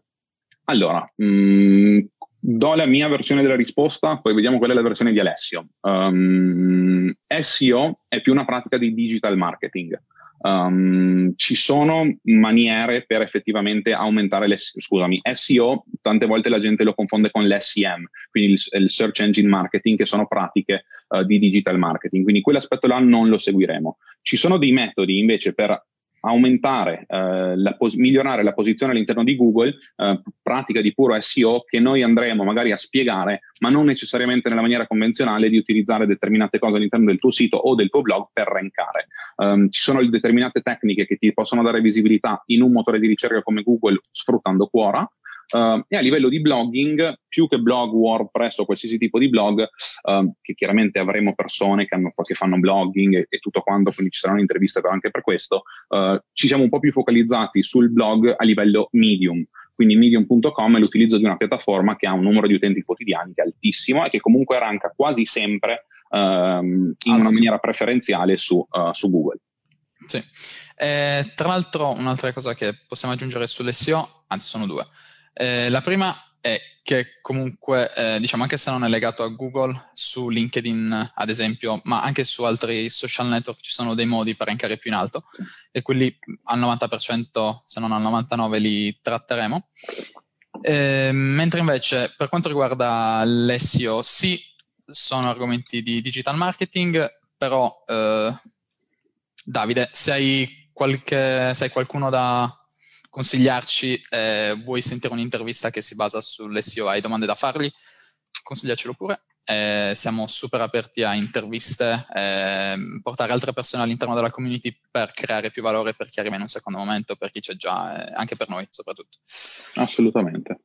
Allora, mh, do la mia versione della risposta, poi vediamo qual è la versione di Alessio. Um, SEO è più una pratica di digital marketing. Um, ci sono maniere per effettivamente aumentare le, scusami, SEO, tante volte la gente lo confonde con l'SEM, quindi il, il search engine marketing, che sono pratiche uh, di digital marketing, quindi quell'aspetto là non lo seguiremo. Ci sono dei metodi invece per aumentare, eh, la pos- migliorare la posizione all'interno di Google, eh, pratica di puro SEO che noi andremo magari a spiegare, ma non necessariamente nella maniera convenzionale di utilizzare determinate cose all'interno del tuo sito o del tuo blog per rankare. Um, ci sono determinate tecniche che ti possono dare visibilità in un motore di ricerca come Google sfruttando Quora. Uh, e a livello di blogging, più che blog, WordPress o qualsiasi tipo di blog, uh, che chiaramente avremo persone che, hanno, che fanno blogging e, e, tutto quanto, quindi ci saranno interviste anche per questo, uh, ci siamo un po' più focalizzati sul blog a livello medium. Quindi medium.com è l'utilizzo di una piattaforma che ha un numero di utenti quotidiani che è altissimo e che comunque ranka quasi sempre in una maniera preferenziale su, su Google. Sì. Eh, tra l'altro, un'altra cosa che possiamo aggiungere sull'SEO, anzi sono due. Eh, la prima è che comunque, eh, diciamo, anche se non è legato a Google, su LinkedIn ad esempio, ma anche su altri social network ci sono dei modi per rankare più in alto e quelli al 90%, se non al 99% li tratteremo. Eh, mentre invece per quanto riguarda l'SEO, sì, sono argomenti di digital marketing, però eh, Davide, se hai, qualche, se hai qualcuno da consigliarci, eh, vuoi sentire un'intervista che si basa sull'SEO, hai domande da fargli, consigliacelo pure. eh, siamo super aperti a interviste, eh, portare altre persone all'interno della community per creare più valore per chi arriva in un secondo momento, per chi c'è già, eh, anche per noi soprattutto. Assolutamente.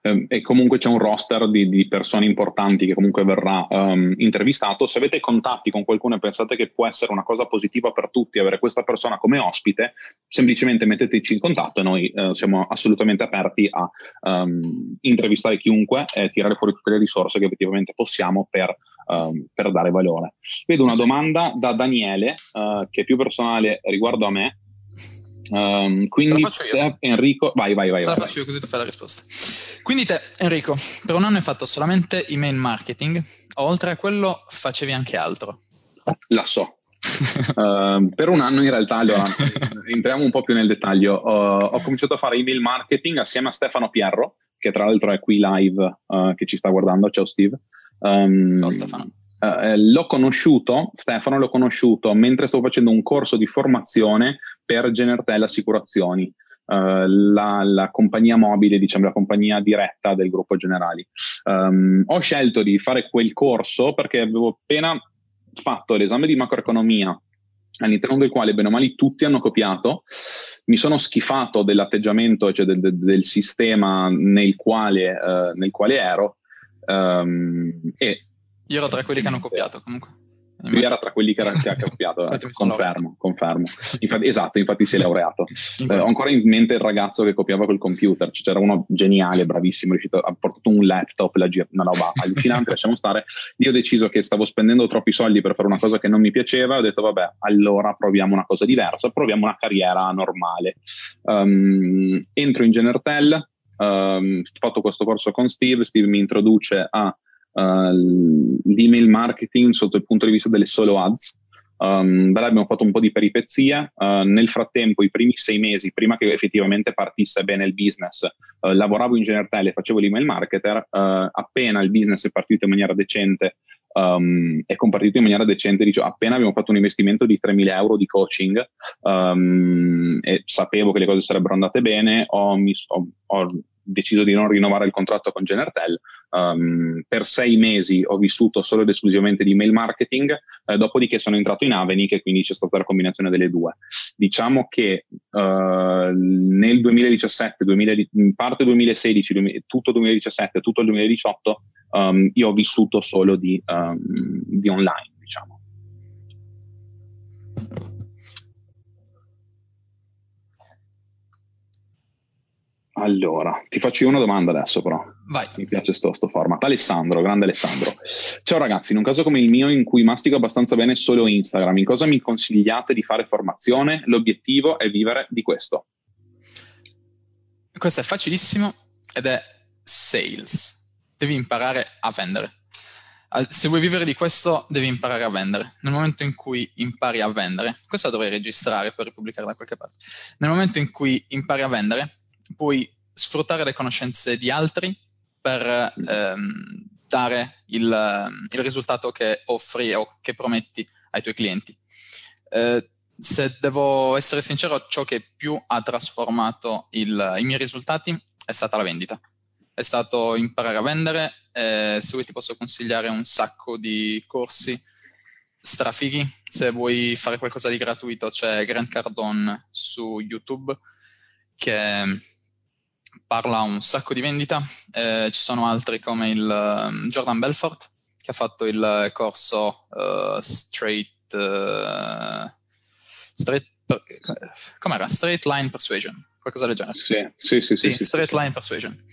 Ehm, e comunque c'è un roster di, di persone importanti che comunque verrà um, intervistato. Se avete contatti con qualcuno e pensate che può essere una cosa positiva per tutti avere questa persona come ospite, semplicemente metteteci in contatto e noi uh, siamo assolutamente aperti a um, intervistare chiunque e tirare fuori tutte le risorse che effettivamente possiamo per, um, per dare valore. Vedo una domanda da Daniele uh, che è più personale riguardo a me. quindi Enrico, vai, vai, vai. La vai, faccio io così tu fai la risposta. Quindi te, Enrico, per un anno hai fatto solamente email marketing, oltre a quello facevi anche altro? La so. uh, per un anno in realtà, allora, entriamo un po' più nel dettaglio. Uh, ho cominciato a fare email marketing assieme a Stefano Pierro, che tra l'altro è qui live, uh, che ci sta guardando. Ciao Steve. Um, Ciao Stefano. Uh, l'ho conosciuto, Stefano l'ho conosciuto mentre stavo facendo un corso di formazione per Genertel Assicurazioni. Uh, la, la, compagnia mobile, diciamo la compagnia diretta del gruppo Generali. Um, ho scelto di fare quel corso perché avevo appena fatto l'esame di macroeconomia all'interno del quale bene o male tutti hanno copiato. Mi sono schifato dell'atteggiamento, cioè del, del, del sistema nel quale, uh, nel quale ero. Um, e io ero tra quelli che hanno copiato comunque. Lui era tra quelli che, era, che ha cambiato, eh, confermo, confermo. Infatti, esatto, infatti si è laureato. Eh, ho ancora in mente il ragazzo che copiava col computer, cioè, c'era uno geniale, bravissimo, riuscito, ha portato un laptop, la gir- una roba allucinante, lasciamo stare. Io ho deciso che stavo spendendo troppi soldi per fare una cosa che non mi piaceva, ho detto vabbè, allora proviamo una cosa diversa, proviamo una carriera normale. Um, entro in Genertel, um, ho fatto questo corso con Steve, Steve mi introduce a uh, l'email marketing sotto il punto di vista delle solo ads. Um, abbiamo fatto un po' di peripezie. Uh, nel frattempo, i primi sei mesi, prima che effettivamente partisse bene il business, uh, lavoravo in Genertel e facevo l'email marketer. Uh, appena il business è partito in maniera decente, um, è compartito in maniera decente, dicevo, appena abbiamo fatto un investimento di 3.000 euro di coaching um, e sapevo che le cose sarebbero andate bene, ho, ho, ho deciso di non rinnovare il contratto con Genertel. Um, per sei mesi ho vissuto solo ed esclusivamente di email marketing, eh, dopodiché sono entrato in Avenic e quindi c'è stata la combinazione delle due. Diciamo che uh, nel 2017, 2000, parte 2016, 2000, tutto 2017, tutto il 2018, um, io ho vissuto solo di, um, di online, diciamo. Allora, ti faccio io una domanda adesso però. Vai. Mi piace sto, sto format. Alessandro, grande Alessandro. Ciao ragazzi, in un caso come il mio in cui mastico abbastanza bene solo Instagram, in cosa mi consigliate di fare formazione? L'obiettivo è vivere di questo. Questo è facilissimo ed è sales. Devi imparare a vendere. Se vuoi vivere di questo, devi imparare a vendere. Nel momento in cui impari a vendere, questa dovrei registrare per ripubblicare da qualche parte. Nel momento in cui impari a vendere, puoi sfruttare le conoscenze di altri per ehm, dare il, il, risultato che offri o che prometti ai tuoi clienti. Eh, se devo essere sincero, ciò che più ha trasformato il, i miei risultati è stata la vendita. È stato imparare a vendere. Eh, se vuoi ti posso consigliare un sacco di corsi strafighi. Se vuoi fare qualcosa di gratuito c'è Grant Cardone su YouTube che parla un sacco di vendita, eh, ci sono altri come il um, Jordan Belfort che ha fatto il corso uh, Straight, uh, straight per, com'era? Straight Line Persuasion, qualcosa del genere. Sì, sì, sì. sì, sì Straight Line Persuasion.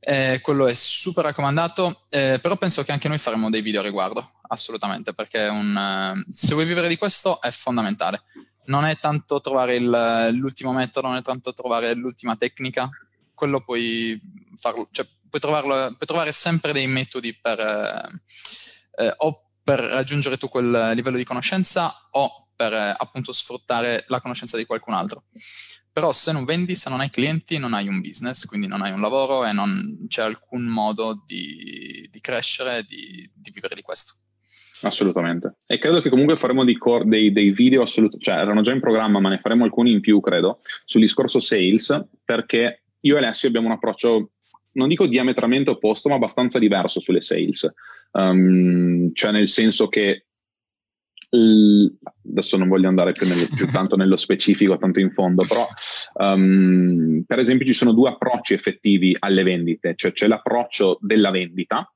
Eh, quello è super raccomandato, eh, però penso che anche noi faremo dei video a riguardo, assolutamente, perché un, uh, se vuoi vivere di questo è fondamentale. Non è tanto trovare il, l'ultimo metodo, non è tanto trovare l'ultima tecnica, quello puoi farlo, cioè puoi, trovarlo, puoi trovare sempre dei metodi per eh, eh, o per raggiungere tu quel livello di conoscenza o per eh, appunto sfruttare la conoscenza di qualcun altro. Però se non vendi, se non hai clienti, non hai un business, quindi non hai un lavoro e non c'è alcun modo di, di crescere, di, di vivere di questo. Assolutamente. E credo che comunque faremo dei, cor- dei, dei video assolutamente, cioè erano già in programma, ma ne faremo alcuni in più, credo, sul discorso sales, perché io e Alessio abbiamo un approccio non dico diametralmente opposto, ma abbastanza diverso sulle sales. Um, cioè nel senso che adesso non voglio andare più, nel, più, tanto nello specifico, tanto in fondo, però um, per esempio ci sono due approcci effettivi alle vendite, cioè c'è l'approccio della vendita,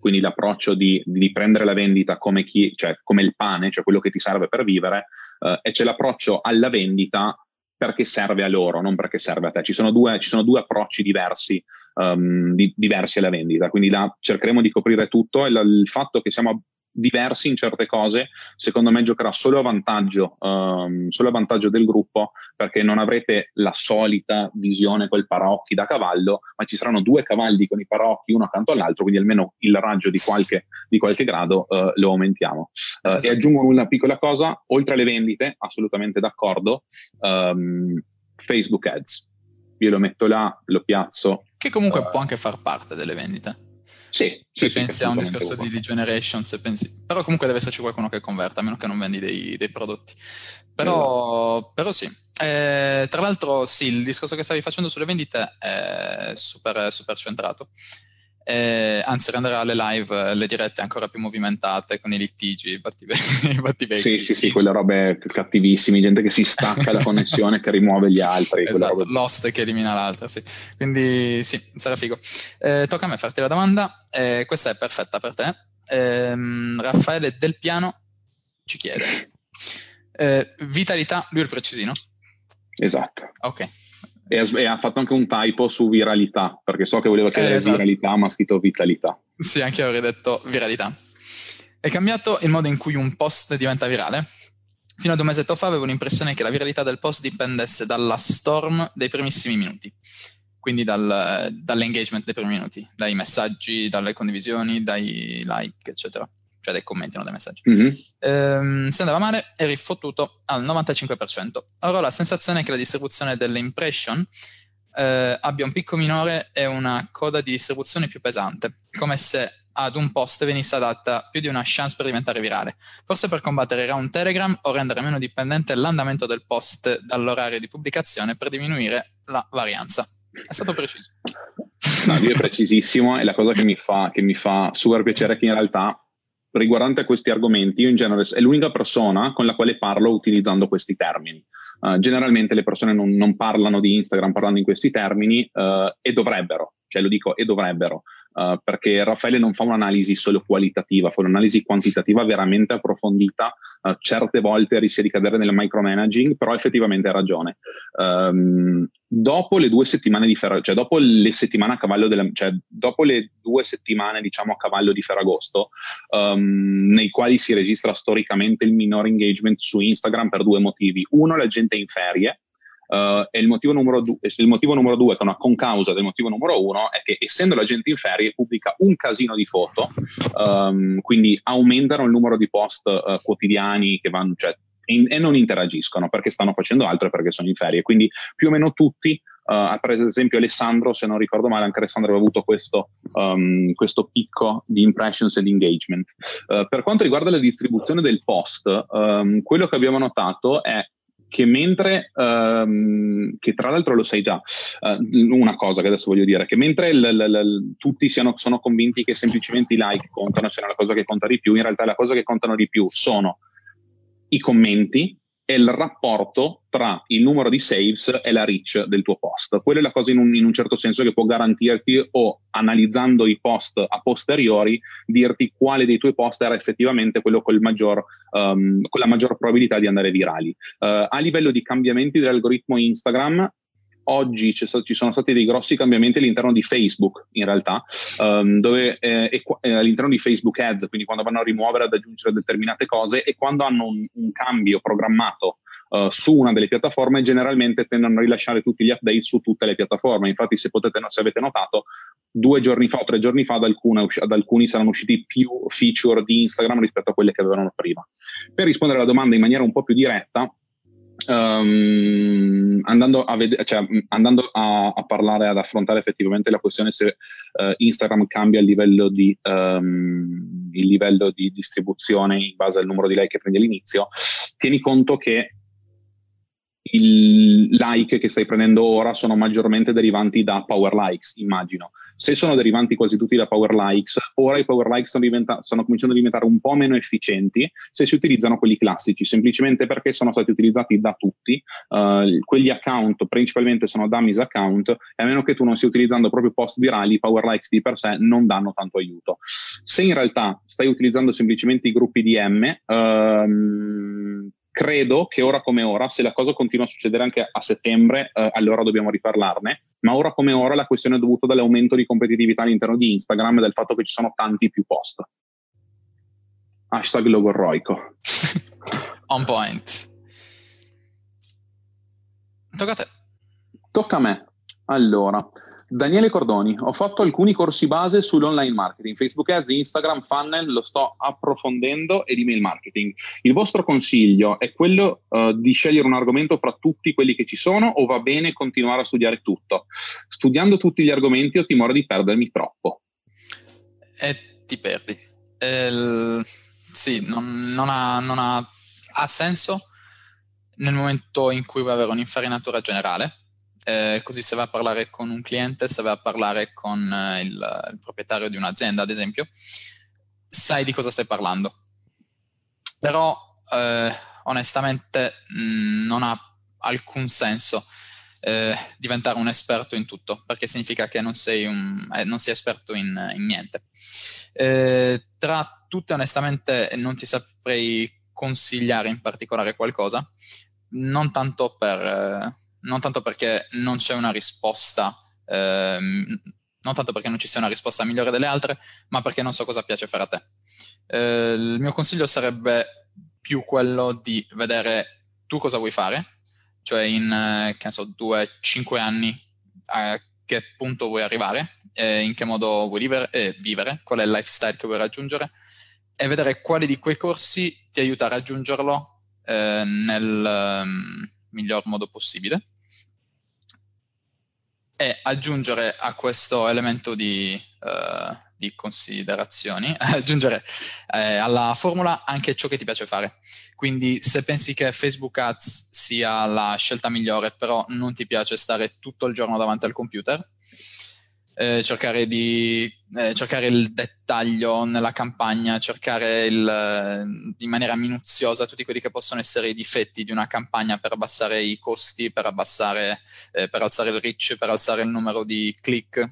quindi l'approccio di, di prendere la vendita come, chi, cioè come, il pane, cioè quello che ti serve per vivere, uh, e c'è l'approccio alla vendita perché serve a loro, non perché serve a te. Ci sono due, ci sono due approcci diversi, um, di, diversi alla vendita, quindi là cercheremo di coprire tutto e la, il fatto che siamo diversi in certe cose, secondo me giocherà solo a vantaggio, um, solo a vantaggio del gruppo perché non avrete la solita visione col paraocchi da cavallo, ma ci saranno due cavalli con i paraocchi uno accanto all'altro, quindi almeno il raggio di qualche, di qualche grado uh, lo aumentiamo. Uh, e aggiungo una piccola cosa, oltre alle vendite, assolutamente d'accordo, um, Facebook Ads. Io lo metto là, lo piazzo. Che comunque uh, può anche far parte delle vendite. Sì, se sì, pensi sì, a un discorso di lead generation, pensi... però comunque deve esserci qualcuno che converta, a meno che non vendi dei, dei prodotti. Però, esatto. però sì. Eh, tra l'altro, sì, il discorso che stavi facendo sulle vendite è super, super centrato eh, anzi renderà le live, le dirette ancora più movimentate con i litigi, i battivecchi. Sì, sì, sì, quelle robe cattivissime, gente che si stacca la connessione, che rimuove gli altri. Esatto, l'host che elimina l'altra, sì. Quindi sì, sarà figo. Eh, tocca a me farti la domanda, eh, questa è perfetta per te. Ehm, Raffaele Del Piano ci chiede, vitalità, lui è il precisino? Esatto. Ok, e ha, e ha, fatto anche un typo su viralità, perché so che voleva chiedere eh, esatto. viralità, ma ha scritto vitalità. Sì, anche io avrei detto viralità. È cambiato il modo in cui un post diventa virale? Fino ad un mesetto fa avevo l'impressione che la viralità del post dipendesse dalla storm dei primissimi minuti, quindi dal, dall'engagement dei primi minuti, dai messaggi, dalle condivisioni, dai like, eccetera cioè dai commenti, non dai messaggi. Mm-hmm. Ehm, se andava male, eri fottuto al 95%. Ora ho la sensazione che la distribuzione delle impression eh, abbia un picco minore e una coda di distribuzione più pesante, come se ad un post venisse adatta più di una chance per diventare virale. Forse per combattere round Telegram o rendere meno dipendente l'andamento del post dall'orario di pubblicazione per diminuire la varianza. È stato preciso. No, lui è precisissimo e la cosa che mi fa, che mi fa super piacere è che in realtà riguardante a questi argomenti, io in genere è l'unica persona con la quale parlo utilizzando questi termini. Uh, generalmente le persone non, non, parlano di Instagram parlando in questi termini uh, e dovrebbero, cioè lo dico e dovrebbero, uh, perché Raffaele non fa un'analisi solo qualitativa, fa un'analisi quantitativa veramente approfondita, uh, certe volte rischia di cadere nel micromanaging, però effettivamente ha ragione. Um, dopo le due settimane di Ferragosto, cioè dopo le settimane a cavallo della, cioè dopo le due settimane diciamo a cavallo di Ferragosto, um, nei quali si registra storicamente il minor engagement su Instagram per due motivi. Uno, la gente è in ferie, Uh, e il motivo, numero du- il motivo numero due, che è una concausa del motivo numero uno, è che essendo la gente in ferie pubblica un casino di foto, um, quindi aumentano il numero di post uh, quotidiani che vanno, cioè, in- e non interagiscono perché stanno facendo altro e perché sono in ferie. Quindi più o meno tutti Uh, per esempio Alessandro, se non ricordo male, anche Alessandro aveva avuto questo, um, questo picco di impressions ed engagement. Uh, per quanto riguarda la distribuzione del post, um, quello che abbiamo notato è che mentre, um, che tra l'altro lo sai già, uh, una cosa che adesso voglio dire, che mentre l, l, l, tutti siano, sono convinti che semplicemente i like contano, siano la cosa che conta di più, in realtà la cosa che contano di più sono i commenti, è il rapporto tra il numero di saves e la reach del tuo post. Quella è la cosa in un, in un, certo senso che può garantirti o analizzando i post a posteriori dirti quale dei tuoi post era effettivamente quello maggior, um, con la maggior probabilità di andare virali. Uh, a livello di cambiamenti dell'algoritmo Instagram, oggi ci sono stati dei grossi cambiamenti all'interno di Facebook, in realtà, um, dove eh, eh, all'interno di Facebook Ads, quindi quando vanno a rimuovere ad aggiungere determinate cose e quando hanno un, un cambio programmato Uh, su una delle piattaforme generalmente tendono a rilasciare tutti gli update su tutte le piattaforme. Infatti, se, potete, se avete notato, due giorni fa o tre giorni fa ad, alcune, ad, alcuni saranno usciti più feature di Instagram rispetto a quelle che avevano prima. Per rispondere alla domanda in maniera un po' più diretta, Um, andando, a, ved- cioè, andando a, a, parlare, ad affrontare effettivamente la questione se uh, Instagram cambia il livello, di, um, il livello di distribuzione in base al numero di like che prendi all'inizio, tieni conto che i like che stai prendendo ora sono maggiormente derivanti da power likes, immagino. se sono derivanti quasi tutti da Power Likes, ora i Power Likes stanno, diventa- stanno cominciando a diventare un po' meno efficienti se si utilizzano quelli classici, semplicemente perché sono stati utilizzati da tutti, uh, quegli account principalmente sono dummies account e a meno che tu non stia utilizzando proprio post virali, i Power Likes di per sé non danno tanto aiuto. Se in realtà stai utilizzando semplicemente i gruppi DM, um, credo che ora come ora, se la cosa continua a succedere anche a settembre, eh, allora dobbiamo riparlarne, ma ora come ora la questione è dovuta dall'aumento di competitività all'interno di Instagram e del fatto che ci sono tanti più post. Hashtag logorroico. On point. Tocca a te. Tocca a me. Allora, Daniele Cordoni, ho fatto alcuni corsi base sull'online marketing, Facebook Ads, Instagram, Funnel, lo sto approfondendo ed email marketing. Il vostro consiglio è quello uh, di scegliere un argomento fra tutti quelli che ci sono o va bene continuare a studiare tutto? Studiando tutti gli argomenti ho timore di perdermi troppo. E ti perdi. Eh, sì, non, non, ha, non ha, ha senso nel momento in cui vuoi avere un'infarinatura generale eh, così se vai a parlare con un cliente, se vai a parlare con eh, il, il, proprietario di un'azienda, ad esempio, sai di cosa stai parlando. Però eh, onestamente mh, mm, non ha alcun senso eh, diventare un esperto in tutto, perché significa che non sei, un, eh, non sei esperto in, in niente. Eh, tra tutte, onestamente, non ti saprei consigliare in particolare qualcosa, non tanto per non tanto perché non c'è una risposta, ehm, non tanto perché non ci sia una risposta migliore delle altre, ma perché non so cosa piace fare a te. Eh, il mio consiglio sarebbe più quello di vedere tu cosa vuoi fare, cioè in, eh, che so, due, cinque anni a che punto vuoi arrivare, eh, in che modo vuoi vivere, eh, vivere, qual è il lifestyle che vuoi raggiungere e vedere quali di quei corsi ti aiuta a raggiungerlo eh, nel um, miglior modo possibile e aggiungere a questo elemento di, uh, di considerazioni, aggiungere eh, alla formula anche ciò che ti piace fare. Quindi se pensi che Facebook Ads sia la scelta migliore, però non ti piace stare tutto il giorno davanti al computer, eh, cercare di eh, cercare il dettaglio nella campagna, cercare il, eh, in maniera minuziosa tutti quelli che possono essere i difetti di una campagna per abbassare i costi, per abbassare, eh, per alzare il reach, per alzare il numero di click,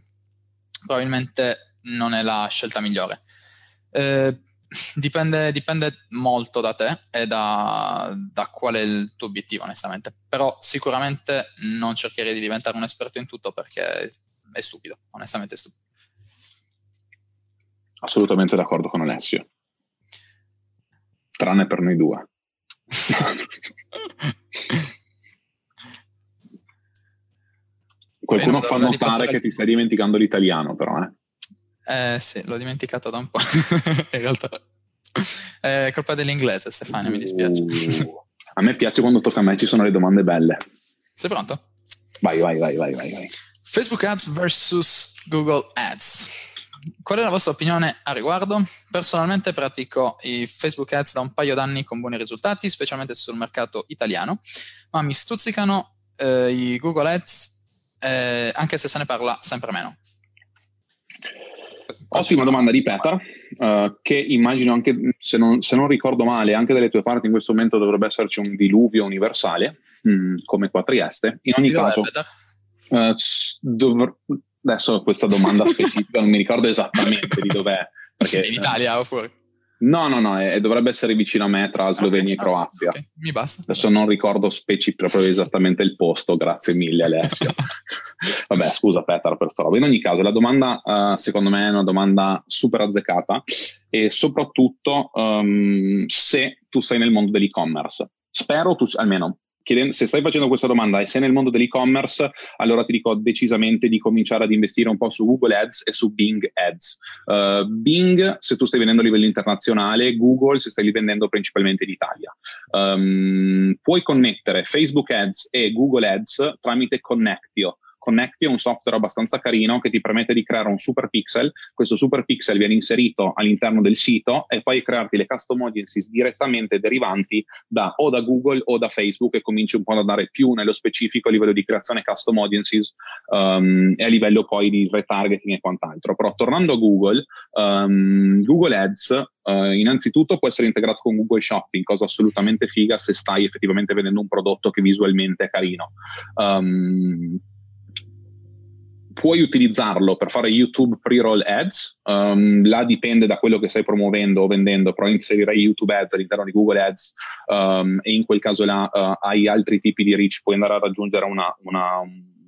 probabilmente non è la scelta migliore. Eh, dipende, dipende, molto da te e da, da qual è il tuo obiettivo, onestamente. Però sicuramente non cercherei di diventare un esperto in tutto perché è stupido, onestamente è stupido. Assolutamente d'accordo con Alessio. Tranne per noi due. Qualcuno fa notare che ti stai dimenticando l'italiano, però, eh? Eh sì, l'ho dimenticato da un po'. In realtà è colpa dell'inglese, Stefania, mi dispiace. Uh, a me piace quando tocca a me, ci sono le domande belle. Sei pronto? Vai, vai, vai, vai, vai. vai. Facebook Ads versus Google Ads. Qual è la vostra opinione a riguardo? Personalmente pratico i Facebook Ads da un paio d'anni con buoni risultati, specialmente sul mercato italiano, ma mi stuzzicano eh, i Google Ads eh, anche se se ne parla sempre meno. Ottima domanda di Peter, uh, che immagino anche, se non, se non, ricordo male, anche dalle tue parti in questo momento dovrebbe esserci un diluvio universale, mh, mm, come qua a Trieste. In ogni caso... Peter? Adesso questa domanda specifica non mi ricordo esattamente di dov'è. Perché, in Italia o fuori? No, no, no, è, dovrebbe essere vicino a me tra Slovenia okay, e Croazia. Okay, mi basta. Adesso non ricordo speci proprio esattamente il posto, grazie mille Alessio. Vabbè, scusa Peter per sta roba. In ogni caso, la domanda uh, secondo me è una domanda super azzeccata e soprattutto um, se tu sei nel mondo dell'e-commerce. Spero tu, almeno chiedendo, se stai facendo questa domanda e sei nel mondo dell'e-commerce, allora ti dico decisamente di cominciare ad investire un po' su Google Ads e su Bing Ads. Uh, Bing se tu stai vendendo a livello internazionale, Google se stai vendendo principalmente in Italia. Um, puoi connettere Facebook Ads e Google Ads tramite Connectio Connecti è un software abbastanza carino che ti permette di creare un super pixel, questo super pixel viene inserito all'interno del sito e poi crearti le custom audiences direttamente derivanti da, o da Google o da Facebook e cominci un po' ad andare più nello specifico a livello di creazione custom audiences um, e a livello poi di retargeting e quant'altro. Però tornando a Google, um, Google Ads Uh, innanzitutto può essere integrato con Google Shopping, cosa assolutamente figa se stai effettivamente vendendo un prodotto che visualmente è carino. Um, puoi utilizzarlo per fare YouTube pre-roll ads, um, là dipende da quello che stai promuovendo o vendendo, però inserirei YouTube ads all'interno di Google Ads um, e in quel caso là uh, hai altri tipi di reach, puoi andare a raggiungere una, una,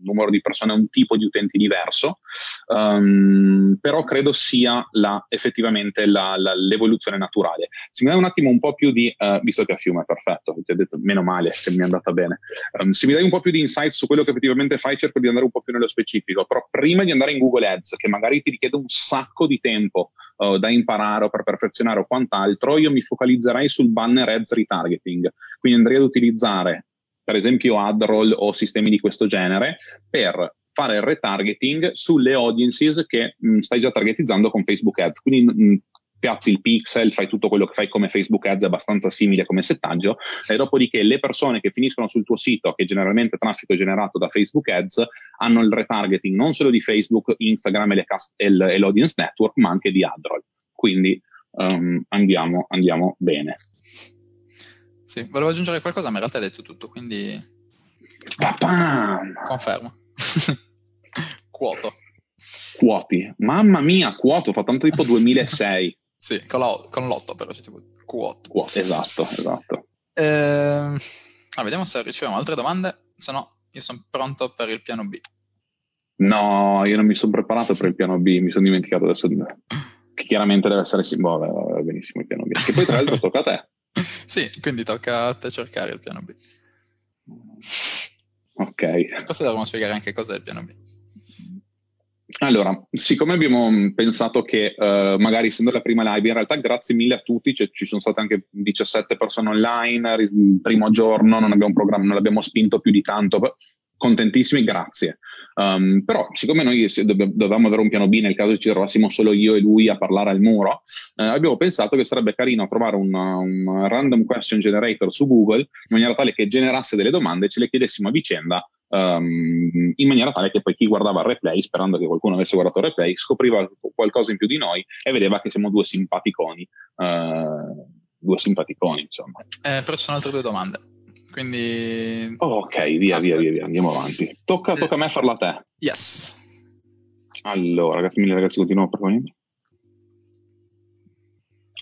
numero di persone, un tipo di utenti diverso, um, però credo sia la, effettivamente la, la, l'evoluzione naturale. Se mi dai un attimo un po' più di, uh, visto che a fiume, perfetto, ti ho detto meno male che mi è andata bene, um, se mi dai un po' più di insight su quello che effettivamente fai, cerco di andare un po' più nello specifico, però prima di andare in Google Ads, che magari ti richiede un sacco di tempo uh, da imparare o per perfezionare o quant'altro, io mi focalizzerei sul banner ads retargeting, quindi andrei ad utilizzare per esempio AdRoll o sistemi di questo genere, per fare il retargeting sulle audiences che mh, mm, stai già targetizzando con Facebook Ads. Quindi mh, mm, piazzi il pixel, fai tutto quello che fai come Facebook Ads, è abbastanza simile come settaggio, e dopodiché le persone che finiscono sul tuo sito, che generalmente traffico è generato da Facebook Ads, hanno il retargeting non solo di Facebook, Instagram e, cast- e, l- e l'audience network, ma anche di AdRoll. Quindi um, andiamo, andiamo bene. Sì, volevo aggiungere qualcosa, ma in realtà hai detto tutto, quindi... Papam! Confermo. Quoto. Quoti. Mamma mia, quoto, fa tanto tipo 2006. sì, con, la, con l'8 però c'è tipo quoto. quoto. Esatto, esatto. Eh, ah, vediamo se riceviamo altre domande, se no io sono pronto per il piano B. No, io non mi sono preparato per il piano B, mi sono dimenticato adesso che chiaramente deve essere boh, benissimo il piano B. Che poi tra l'altro tocca a te sì, quindi tocca a te cercare il piano B. Ok. Forse dovremmo spiegare anche cos'è il piano B. Allora, siccome abbiamo pensato che uh, magari essendo la prima live, in realtà grazie mille a tutti, cioè, ci sono state anche 17 persone online, il primo giorno non abbiamo, non l'abbiamo spinto più di tanto, contentissimi, grazie. Um, però, siccome noi dovevamo avere un piano B nel caso ci trovassimo solo io e lui a parlare al muro, eh, abbiamo pensato che sarebbe carino trovare un, un, random question generator su Google in maniera tale che generasse delle domande e ce le chiedessimo a vicenda. Um, in maniera tale che poi chi guardava il replay, sperando che qualcuno avesse guardato il replay, scopriva qualcosa in più di noi e vedeva che siamo due simpaticoni. Uh, due simpaticoni, insomma. Eh, però ci sono altre due domande. Quindi... Oh, ok, via, via, via, via, andiamo avanti. Tocca, tocca a me farla a te. Yes. Allora, grazie mille ragazzi, continuo per venire.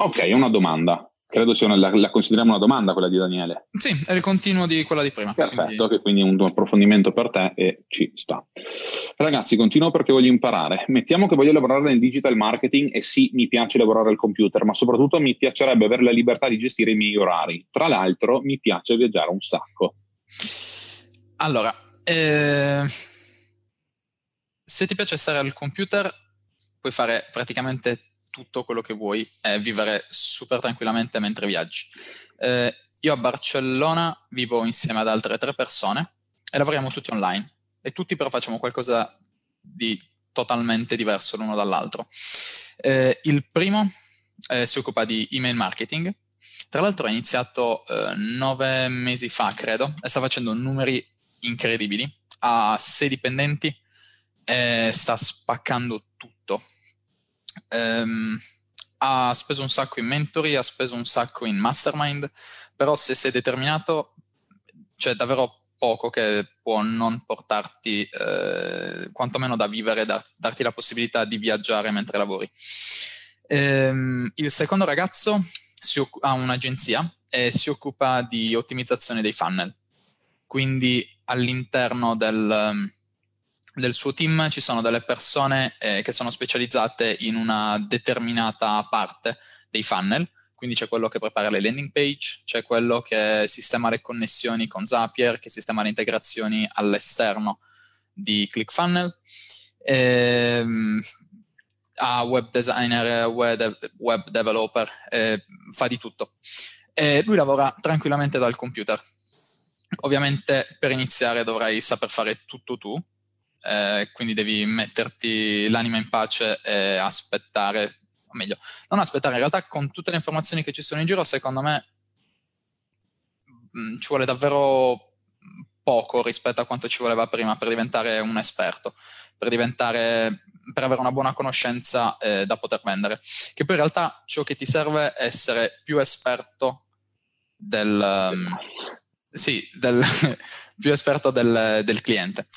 Ok, una domanda. Credo sia una, la, la, consideriamo una domanda quella di Daniele. Sì, è il continuo di quella di prima. Perfetto, quindi... che quindi un approfondimento per te e ci sta. Ragazzi, continuo perché voglio imparare. Mettiamo che voglio lavorare nel digital marketing e sì, mi piace lavorare al computer, ma soprattutto mi piacerebbe avere la libertà di gestire i miei orari. Tra l'altro, mi piace viaggiare un sacco. Allora, eh, se ti piace stare al computer, puoi fare praticamente tutto quello che vuoi e vivere super tranquillamente mentre viaggi. Eh, io a Barcellona vivo insieme ad altre tre persone e lavoriamo tutti online e tutti però facciamo qualcosa di totalmente diverso l'uno dall'altro. Eh, il primo eh, si occupa di email marketing, tra l'altro ha iniziato eh, nove mesi fa, credo, e sta facendo numeri incredibili, ha sei dipendenti e sta spaccando tutto ehm, ha speso un sacco in mentori, ha speso un sacco in mastermind, però se sei determinato c'è davvero poco che può non portarti eh, quantomeno da vivere, da, darti la di viaggiare mentre lavori. Ehm, il secondo ragazzo occup- ha un'agenzia e si occupa di ottimizzazione dei funnel, quindi all'interno del, del suo team ci sono delle persone eh, che sono specializzate in una determinata parte dei funnel, quindi c'è quello che prepara le landing page, c'è quello che sistema le connessioni con Zapier, che sistema le integrazioni all'esterno di ClickFunnel, ehm, ha web designer, web, web developer, eh, fa di tutto. E lui lavora tranquillamente dal computer. Ovviamente per iniziare dovrai saper fare tutto tu, eh, quindi devi metterti l'anima in pace e aspettare, o meglio, non aspettare, in realtà con tutte le informazioni che ci sono in giro, secondo me mh, mm, ci vuole davvero poco rispetto a quanto ci voleva prima per diventare un esperto, per diventare per avere una buona conoscenza eh, da poter vendere. Che poi in realtà ciò che ti serve è essere più esperto del, um, sì, del, più esperto del, del cliente.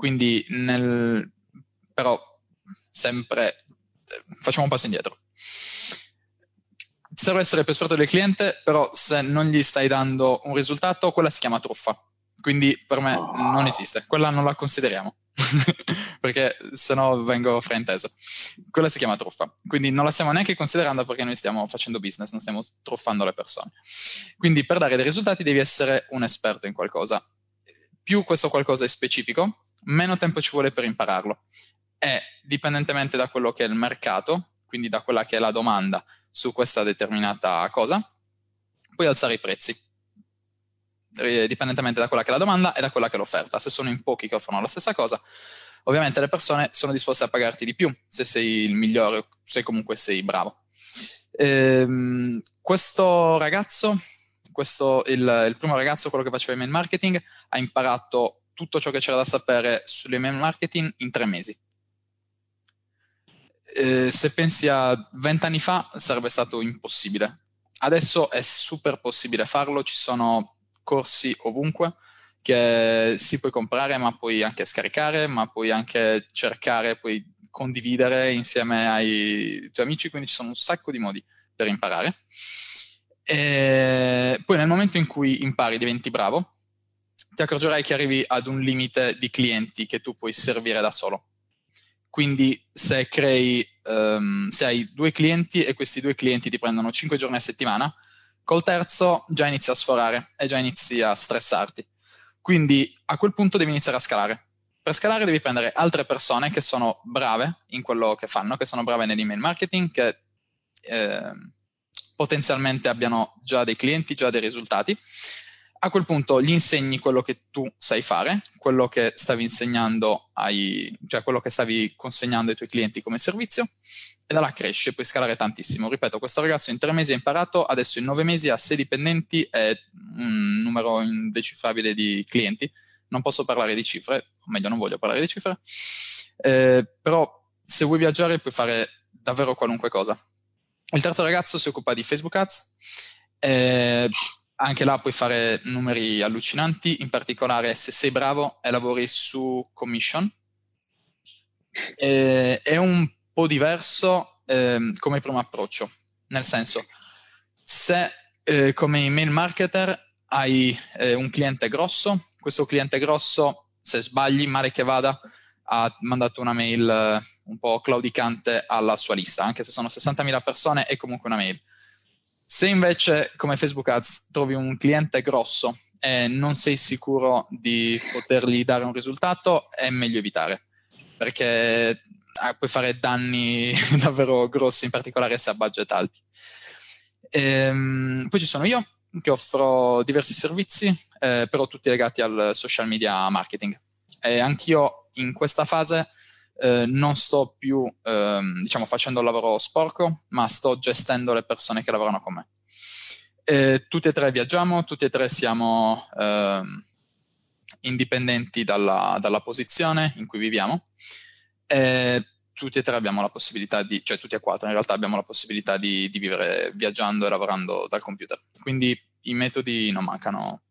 Quindi nel, però sempre facciamo un passo indietro. Serve essere più esperto del cliente, però se non gli stai dando un risultato, quella si chiama truffa. Quindi per me non esiste, quella non la consideriamo. perché se no vengo frainteso. Quella si chiama truffa, quindi non la stiamo neanche considerando perché noi stiamo facendo business, non stiamo truffando le persone. Quindi per dare dei risultati devi essere un esperto in qualcosa. Più questo qualcosa è specifico, meno tempo ci vuole per impararlo. E dipendentemente da quello che è il mercato, quindi da quella che è la domanda su questa determinata cosa, puoi alzare i prezzi dipendentemente da quella che è la domanda e da quella che è l'offerta. Se sono in pochi che offrono la stessa cosa, ovviamente le persone sono disposte a pagarti di più se sei il migliore, se comunque sei bravo. Ehm, questo ragazzo, questo, il, il, primo ragazzo, quello che faceva email marketing, ha imparato tutto ciò che c'era da sapere sull'email marketing in tre mesi. Eh, se pensi a vent'anni fa sarebbe stato impossibile. Adesso è super possibile farlo, ci sono corsi ovunque che si puoi comprare, ma puoi anche scaricare, ma puoi anche cercare, puoi condividere insieme ai tuoi amici, quindi ci sono un sacco di modi per imparare. E poi nel momento in cui impari, diventi bravo, ti accorgerai che arrivi ad un limite di clienti che tu puoi servire da solo. Quindi se crei, um, se hai due clienti e questi due clienti ti prendono 5 giorni a settimana, Col terzo già inizi a sforare e già inizi a stressarti. Quindi a quel punto devi iniziare a scalare. Per scalare devi prendere altre persone che sono brave in quello che fanno, che sono brave nell'email marketing, che eh, potenzialmente abbiano già dei clienti, già dei risultati. A quel punto gli insegni quello che tu sai fare, quello che stavi insegnando ai, cioè quello che stavi consegnando ai tuoi clienti come servizio e da là cresce, puoi scalare tantissimo. Ripeto, questo ragazzo in tre mesi ha imparato, adesso in nove mesi ha sei dipendenti e un numero indecifrabile di clienti. Non posso parlare di cifre, o meglio non voglio parlare di cifre, eh, però se vuoi viaggiare puoi fare davvero qualunque cosa. Il terzo ragazzo si occupa di Facebook Ads, eh, anche là puoi fare numeri allucinanti, in particolare se sei bravo e lavori su commission. Eh, è un po' diverso eh, come primo approccio, nel senso, se eh, come email marketer hai eh, un cliente grosso, questo cliente grosso, se sbagli, male che vada, ha mandato una mail eh, un po' claudicante alla sua lista, anche se sono 60.000 persone, è comunque una mail. Se invece, come Facebook Ads, trovi un cliente grosso e non sei sicuro di potergli dare un risultato, è meglio evitare, perché ah, puoi fare danni davvero grossi, in particolare se ha budget alti. Ehm, poi ci sono io, che offro diversi servizi, eh, però tutti legati al social media marketing. E anch'io in questa fase eh, non sto più, ehm, diciamo, facendo il lavoro sporco, ma sto gestendo le persone che lavorano con me. E tutti e tre viaggiamo, tutti e tre siamo ehm, indipendenti dalla, dalla posizione in cui viviamo e tutti e tre abbiamo la possibilità di, cioè tutti e quattro in realtà abbiamo la possibilità di, di vivere viaggiando e lavorando dal computer. Quindi i metodi non mancano,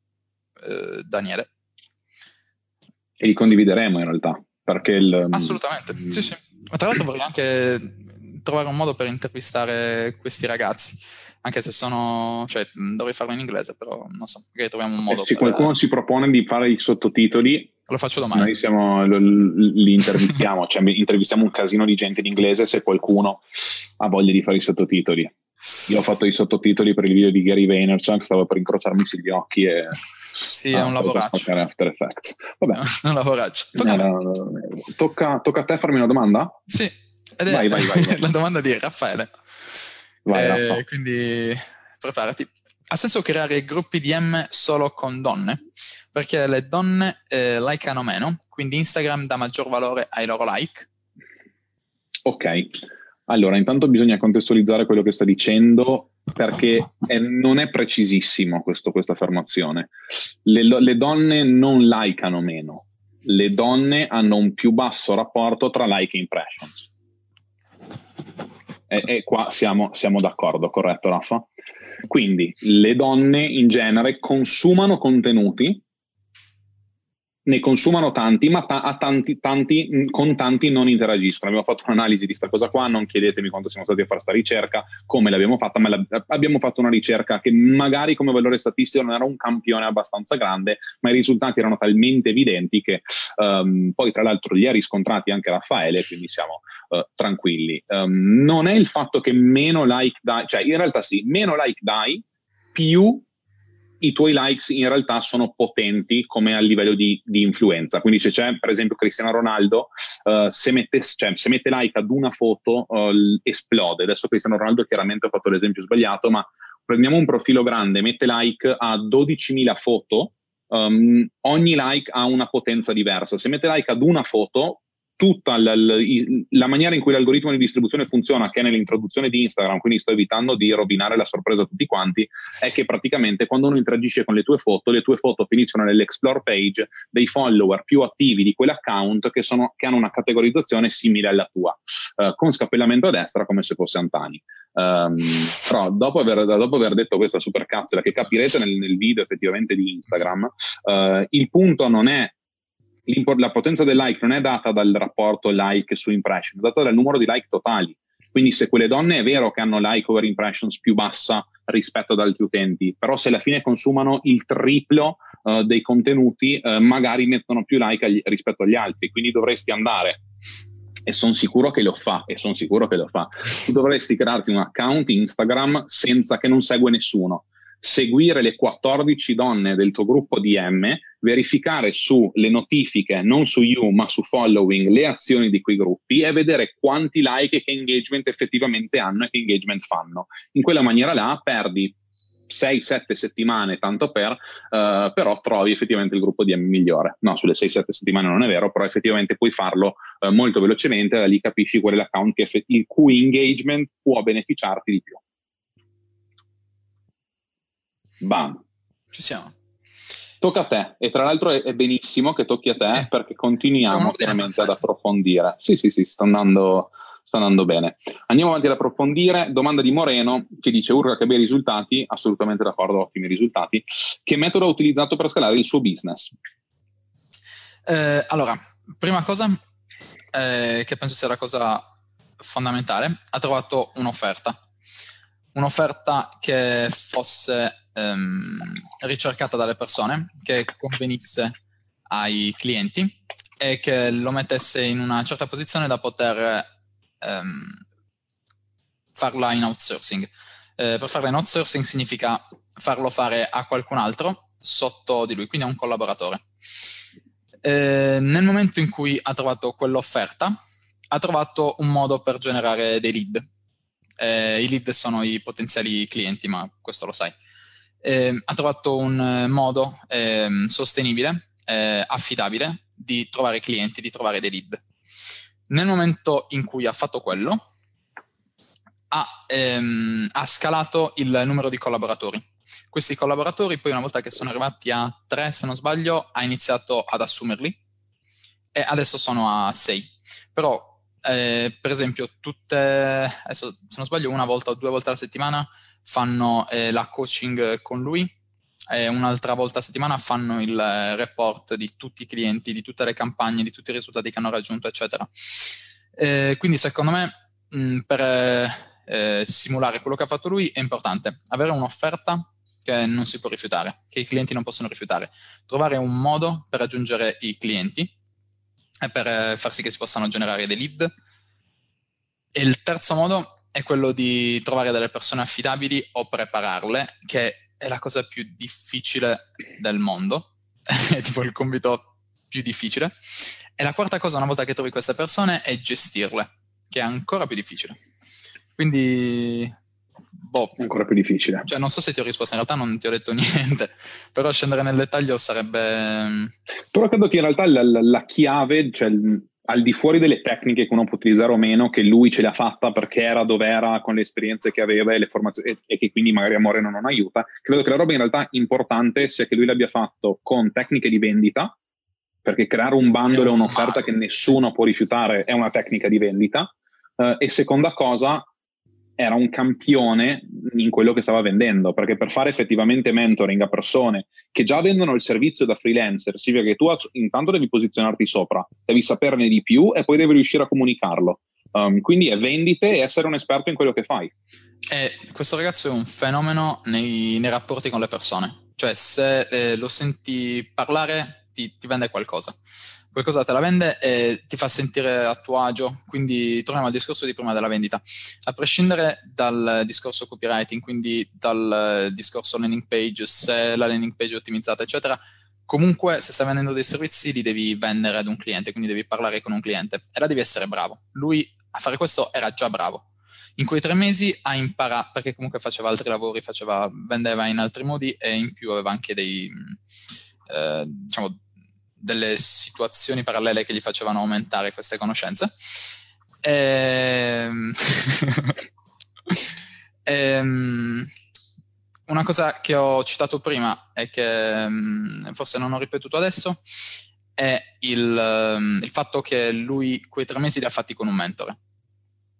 eh, Daniele. E li condivideremo in realtà, perché il... Mm, Assolutamente, mm. sì sì. Ma tra l'altro vorrei anche trovare un modo per intervistare questi ragazzi anche se sono, cioè dovrei farlo in inglese, però non so, magari troviamo un modo. Eh, se per... qualcuno si propone di fare i sottotitoli, lo faccio domani. Noi siamo, li intervistiamo, cioè intervistiamo un casino di gente in inglese se qualcuno ha voglia di fare i sottotitoli. Io ho fatto i sottotitoli per il video di Gary Vaynerchuk, stavo per incrociarmi sugli occhi e... Sì, ah, è un lavoraccio. After Effects. Vabbè. un lavoraccio. Tocca, no, tocca, tocca, a te farmi una domanda? Sì. Ed è vai, vai, vai, vai. la domanda di Raffaele. Vai, eh, quindi preparati. Ha senso creare gruppi DM solo con donne? Perché le donne eh, likeano meno, quindi Instagram dà maggior valore ai loro like. Ok, allora intanto bisogna contestualizzare quello che sta dicendo perché è, non è precisissimo questo, questa affermazione. Le, le donne non likeano meno, le donne hanno un più basso rapporto tra like e impressions. E, e qua siamo, siamo, d'accordo, corretto Raffa? Quindi le donne in genere consumano contenuti ne consumano tanti, ma ta- tanti, tanti, con tanti non interagiscono. Abbiamo fatto un'analisi di questa cosa qua, non chiedetemi quanto siamo stati a fare questa ricerca, come l'abbiamo fatta, ma abbiamo fatto una ricerca che magari come valore statistico non era un campione abbastanza grande, ma i risultati erano talmente evidenti che um, poi tra l'altro li ha riscontrati anche Raffaele, quindi siamo uh, tranquilli. Um, non è il fatto che meno like dai, cioè in realtà sì, meno like dai, più i tuoi likes in realtà sono potenti come a livello di, di influenza. Quindi se c'è per esempio Cristiano Ronaldo, uh, se, mette, cioè, se, mette, like ad una foto uh, esplode. Adesso Cristiano Ronaldo chiaramente ha fatto l'esempio sbagliato, ma prendiamo un profilo grande, mette like a 12.000 foto, um, ogni like ha una potenza diversa. Se mette like ad una foto, tutta la, la, la, maniera in cui l'algoritmo di distribuzione funziona, che è nell'introduzione di Instagram, quindi sto evitando di rovinare la sorpresa a tutti quanti, è che praticamente quando uno interagisce con le tue foto, le tue foto finiscono nell'explore page dei follower più attivi di quell'account che, sono, che hanno una categorizzazione simile alla tua, uh, con scappellamento a destra come se fosse Antani. Um, però dopo aver, dopo aver, detto questa super cazzola che capirete nel, nel video effettivamente di Instagram, uh, il punto non è la potenza del like non è data dal rapporto like su impression, è data dal numero di like totali. Quindi se quelle donne è vero che hanno like over impressions più bassa rispetto ad altri utenti, però se alla fine consumano il triplo uh, dei contenuti, uh, magari mettono più like agli, rispetto agli altri. Quindi dovresti andare e sono sicuro che lo fa, e sono sicuro che lo fa. Tu dovresti crearti un account Instagram senza che non segue nessuno seguire le 14 donne del tuo gruppo DM, verificare sulle notifiche, non su you, ma su following, le azioni di quei gruppi e vedere quanti like e che engagement effettivamente hanno e che engagement fanno. In quella maniera là perdi 6-7 settimane, tanto per, uh, però trovi effettivamente il gruppo DM migliore. No, sulle 6-7 settimane non è vero, però effettivamente puoi farlo uh, molto velocemente, da lì capisci qual è l'account che il cui engagement può beneficiarti di più. Bam. Ci siamo. Tocca a te, e tra l'altro è, è benissimo che tocchi a te sì. perché continuiamo chiaramente ad approfondire. Sì, sì, sì, sta andando, sta andando bene. Andiamo avanti ad approfondire. Domanda di Moreno che dice: Urga, che bei risultati. Assolutamente d'accordo, ottimi risultati. Che metodo ha utilizzato per scalare il suo business? Eh, allora, prima cosa, eh, che penso sia la cosa fondamentale, ha trovato un'offerta. Un'offerta che fosse ehm, ricercata dalle persone, che convenisse ai clienti e che lo mettesse in una certa posizione da poter ehm, farla in outsourcing. Eh, per farla in outsourcing significa farlo fare a qualcun altro sotto di lui, quindi a un collaboratore. Eh, nel momento in cui ha trovato quell'offerta, ha trovato un modo per generare dei lead. Eh, I lead sono i potenziali clienti, ma questo lo sai eh, ha trovato un eh, modo eh, sostenibile, eh, affidabile di trovare clienti, di trovare dei lead. Nel momento in cui ha fatto quello, ha, ehm, ha scalato il numero di collaboratori. Questi collaboratori poi una volta che sono arrivati a tre, se non sbaglio, ha iniziato ad assumerli e adesso sono a sei. Però, eh, per esempio, tutte, adesso, se non sbaglio, una volta o due volte alla settimana fanno eh, la coaching con lui e un'altra volta a settimana fanno il eh, report di tutti i clienti, di tutte le campagne, di tutti i risultati che hanno raggiunto, eccetera. Eh, quindi secondo me mh, per eh, simulare quello che ha fatto lui è importante avere un'offerta che non si può rifiutare, che i clienti non possono rifiutare, trovare un modo per raggiungere i clienti e per eh, far sì che si possano generare dei lead. E il terzo modo è quello di trovare delle persone affidabili o prepararle, che è la cosa più difficile del mondo, è tipo il compito più difficile. E la quarta cosa, una volta che trovi queste persone, è gestirle, che è ancora più difficile. Quindi boh, è ancora più difficile. Cioè, non so se ti ho risposto, in realtà non ti ho detto niente, però scendere nel dettaglio sarebbe... Mm, però credo che in realtà la, la, la chiave, cioè al di fuori delle tecniche che uno può utilizzare o meno, che lui ce l'ha fatta perché era dove era con le esperienze che aveva e e, e che quindi magari a Moreno non aiuta, credo che la roba in realtà importante sia che lui l'abbia fatto con tecniche di vendita, perché creare un bundle e un'offerta che nessuno può rifiutare è una tecnica di vendita, uh, e seconda cosa, era un campione in quello che stava vendendo, perché per fare effettivamente mentoring a persone che già vendono il servizio da freelancer, significa che tu intanto devi posizionarti sopra, devi saperne di più e poi devi riuscire a comunicarlo. Um, quindi è vendite e essere un esperto in quello che fai. E questo ragazzo è un fenomeno nei, nei rapporti con le persone, cioè se eh, lo senti parlare ti, ti vende qualcosa qualcosa te la vende e ti fa sentire a tuo agio. Quindi torniamo al discorso di prima della vendita. A prescindere dal discorso copywriting, quindi dal discorso landing page, se la landing page è ottimizzata, eccetera, comunque se stai vendendo dei servizi li devi vendere ad un cliente, quindi devi parlare con un cliente e là devi essere bravo. Lui a fare questo era già bravo. In quei tre mesi ha imparato, perché comunque faceva altri lavori, faceva, vendeva in altri modi e in più aveva anche dei, eh, diciamo, delle situazioni parallele che gli facevano aumentare queste conoscenze. Ehm... ehm... Una cosa che ho citato prima e che mm, forse non ho ripetuto adesso è il, il fatto che lui quei tre mesi li ha fatti con un mentore.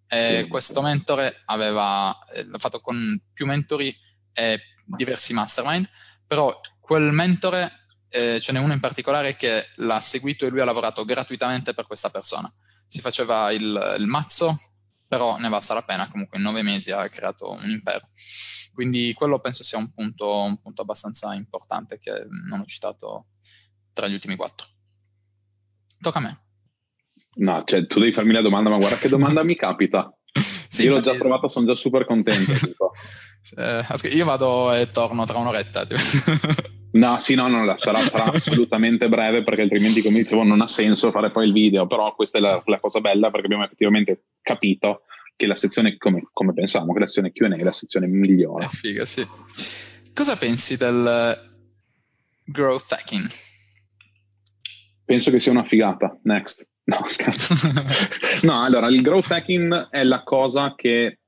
E questo mentore aveva eh, l'ha fatto con più mentori e diversi mastermind, però quel mentore eh, ce n'è uno in particolare che l'ha seguito e lui ha lavorato gratuitamente per questa persona. Si faceva il, il mazzo, però ne valsa la pena, comunque in nove mesi ha creato un impero. Quindi quello penso sia un punto, un punto abbastanza importante che non ho citato tra gli ultimi quattro. Tocca a me. No, cioè tu devi farmi la domanda, ma guarda che domanda mi capita. sì, io l'ho già trovato, sono già super contento. eh, io vado e torno tra un'oretta. No, sì, no, no, sarà, sarà assolutamente breve perché altrimenti, come dicevo, non ha senso fare poi il video, però questa è la, la cosa bella perché abbiamo effettivamente capito che la sezione, come, come pensavamo, che la sezione Q&A è la sezione migliore. È figa, sì. Cosa pensi del growth hacking? Penso che sia una figata. Next. No, scherzo. no, allora, il growth hacking è la cosa che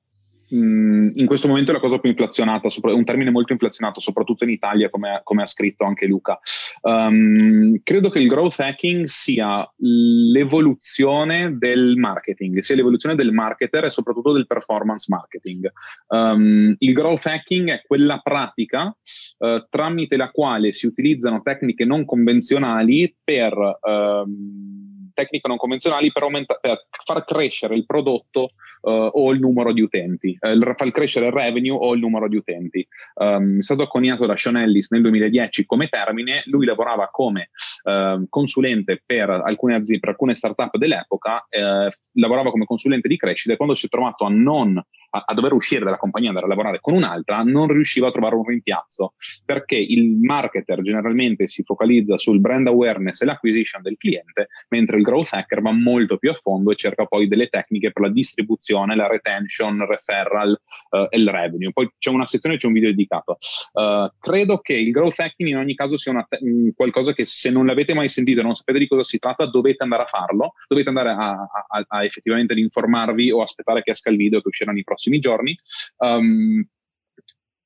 in questo momento è la cosa più inflazionata, un termine molto inflazionato, soprattutto in Italia, come, come ha scritto anche Luca. Um, credo che il growth hacking sia l'evoluzione del marketing, sia l'evoluzione del marketer e soprattutto del performance marketing. Um, il growth hacking è quella pratica uh, tramite la quale si utilizzano tecniche non convenzionali per... Um, tecniche non convenzionali per, aumenta- per far crescere il prodotto uh, o il numero di utenti, uh, far crescere il revenue o il numero di utenti. Um, è stato coniato da Sean Ellis nel 2010 come termine, lui lavorava come uh, consulente per alcune aziende, per alcune startup dell'epoca, eh, lavorava come consulente di crescita e quando si è trovato a non a, a, dover uscire dalla compagnia e andare a lavorare con un'altra, non riusciva a trovare un rimpiazzo perché il marketer generalmente si focalizza sul brand awareness e l'acquisition del cliente, mentre il growth hacker va molto più a fondo e cerca poi delle tecniche per la distribuzione, la retention, referral uh, e il revenue. Poi c'è una sezione, c'è un video dedicato. Uh, credo che il growth hacking in ogni caso sia te- qualcosa che se non l'avete mai sentito e non sapete di cosa si tratta, dovete andare a farlo, dovete andare a, a, a effettivamente informarvi o aspettare che esca il video che uscirà nei prossimi giorni. Um,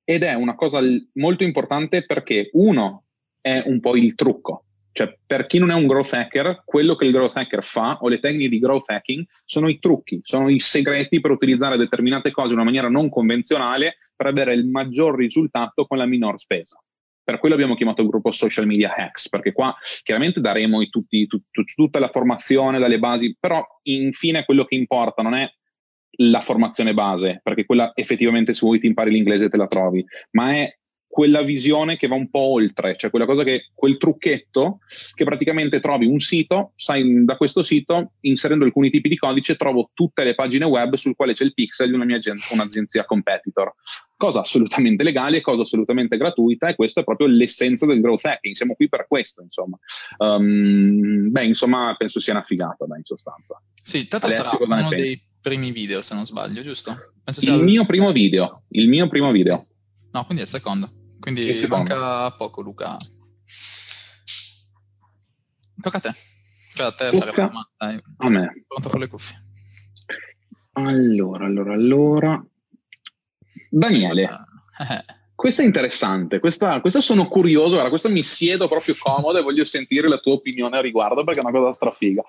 ed è una cosa molto importante perché uno è un po' il trucco, cioè, per chi non è un growth hacker, quello che il growth hacker fa o le tecniche di growth hacking sono i trucchi, sono i segreti per utilizzare determinate cose in una maniera non convenzionale per avere il maggior risultato con la minor spesa. Per quello abbiamo chiamato il gruppo Social Media Hacks, perché qua chiaramente daremo tutti, tut, tut, tutta la formazione dalle basi, però infine quello che importa non è la formazione base, perché quella effettivamente se vuoi ti impari l'inglese te la trovi, ma è quella visione che va un po' oltre, cioè quella cosa che, quel trucchetto che praticamente trovi un sito, sai, da questo sito, inserendo alcuni tipi di codice, trovo tutte le pagine web sul quale c'è il pixel di una mia agenzia, un'agenzia competitor. Cosa assolutamente legale, cosa assolutamente gratuita, e questa è proprio l'essenza del growth hacking. Siamo qui per questo, insomma. Um, beh, insomma, penso sia una figata, dai, in sostanza. Sì, tanto sarà uno dei primi video, se non sbaglio, giusto? Penso il mio primo video, il mio primo video. No, quindi è il secondo. Quindi il secondo. manca poco, Luca. Tocca a te. Cioè a te Tocca fare la domanda. A me. Pronto con le cuffie. Allora, allora, allora. Daniele. Questa è interessante, questa, questa sono curioso, guarda, questa mi siedo proprio comodo e voglio sentire la tua opinione a riguardo perché è una cosa strafiga,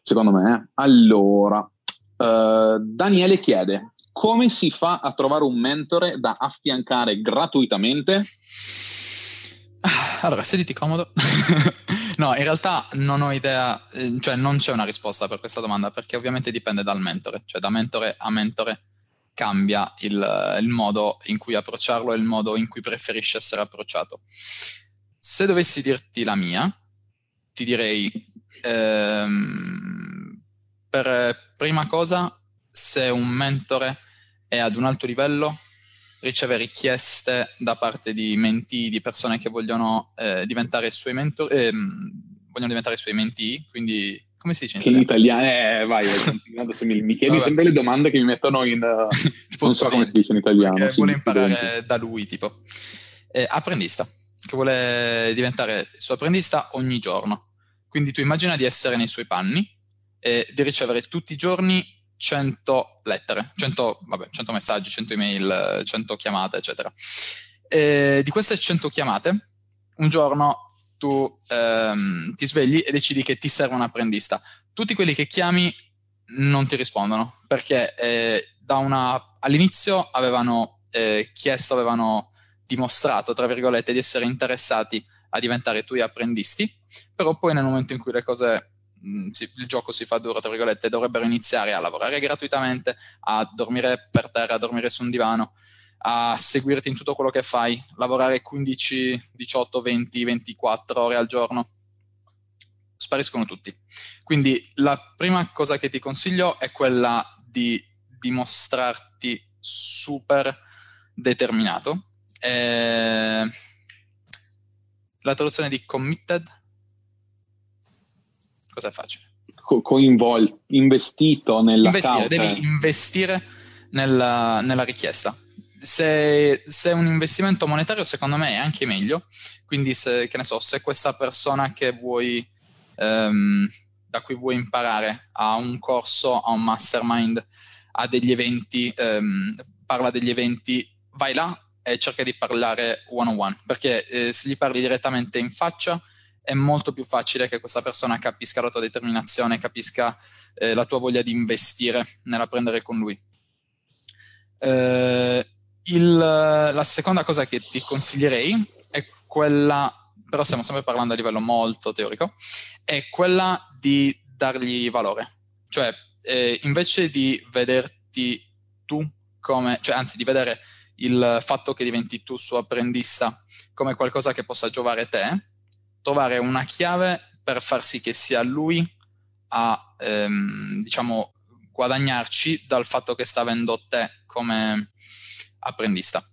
secondo me. Eh. Allora, uh, Daniele chiede, come si fa a trovare un mentore da affiancare gratuitamente? Allora, sediti comodo. no, in realtà non ho idea, eh, cioè non c'è una risposta per questa domanda perché ovviamente dipende dal mentore, cioè da mentore a mentore cambia il, il modo in cui approcciarlo e il modo in cui preferisci essere approcciato. Se dovessi dirti la mia, ti direi ehm, per prima cosa se un mentore è ad un alto livello riceve richieste da parte di menti, di persone che vogliono eh, diventare suoi mentori, eh, vogliono diventare suoi menti, quindi come si dice in italiano? In italiano? Eh, vai, mi, mi chiedi Vabbè. sempre le domande che mi mettono in... Uh, non so come si dice in italiano. Che vuole imparare da lui, tipo. Eh, apprendista, che vuole diventare suo apprendista ogni giorno. Quindi tu immagina di essere nei suoi panni e di ricevere tutti i giorni 100 lettere, 100, vabbè, 100 messaggi, 100 email, 100 chiamate, eccetera. E di queste 100 chiamate, un giorno tu ehm, ti svegli e decidi che ti serve un apprendista. Tutti quelli che chiami non ti rispondono perché eh, una, all'inizio avevano eh, chiesto, avevano dimostrato, tra virgolette, di essere interessati a diventare tuoi apprendisti, però poi nel momento in cui le cose si, il gioco si fa duro, tra virgolette, dovrebbero iniziare a lavorare gratuitamente, a dormire per terra, a dormire su un divano, a seguirti in tutto quello che fai, lavorare 15, 18, 20, 24 ore al giorno, spariscono tutti. Quindi la prima cosa che ti consiglio è quella di dimostrarti super determinato. E... La traduzione di committed? Cos'è facile? Co- coinvolto, investito nella investire, Devi investire nella, nella richiesta se, se, è un investimento monetario, secondo me è anche meglio. Quindi, se, che ne so, se questa persona che vuoi, um, da cui vuoi imparare ha un corso, ha un mastermind, ha degli eventi, um, parla degli eventi, vai là e cerca di parlare one on one. Perché eh, se gli parli direttamente in faccia è molto più facile che questa persona capisca la tua determinazione, capisca eh, la tua voglia di investire nell'apprendere con lui. Eh, il, la seconda cosa che ti consiglierei è quella, però stiamo sempre parlando a livello molto teorico, è quella di dargli valore. Cioè, eh, invece di vederti tu come, cioè anzi di vedere il fatto che diventi tu suo apprendista come qualcosa che possa giovare te, trovare una chiave per far sì che sia lui a, ehm, diciamo, guadagnarci dal fatto che sta avendo te come, apprendista.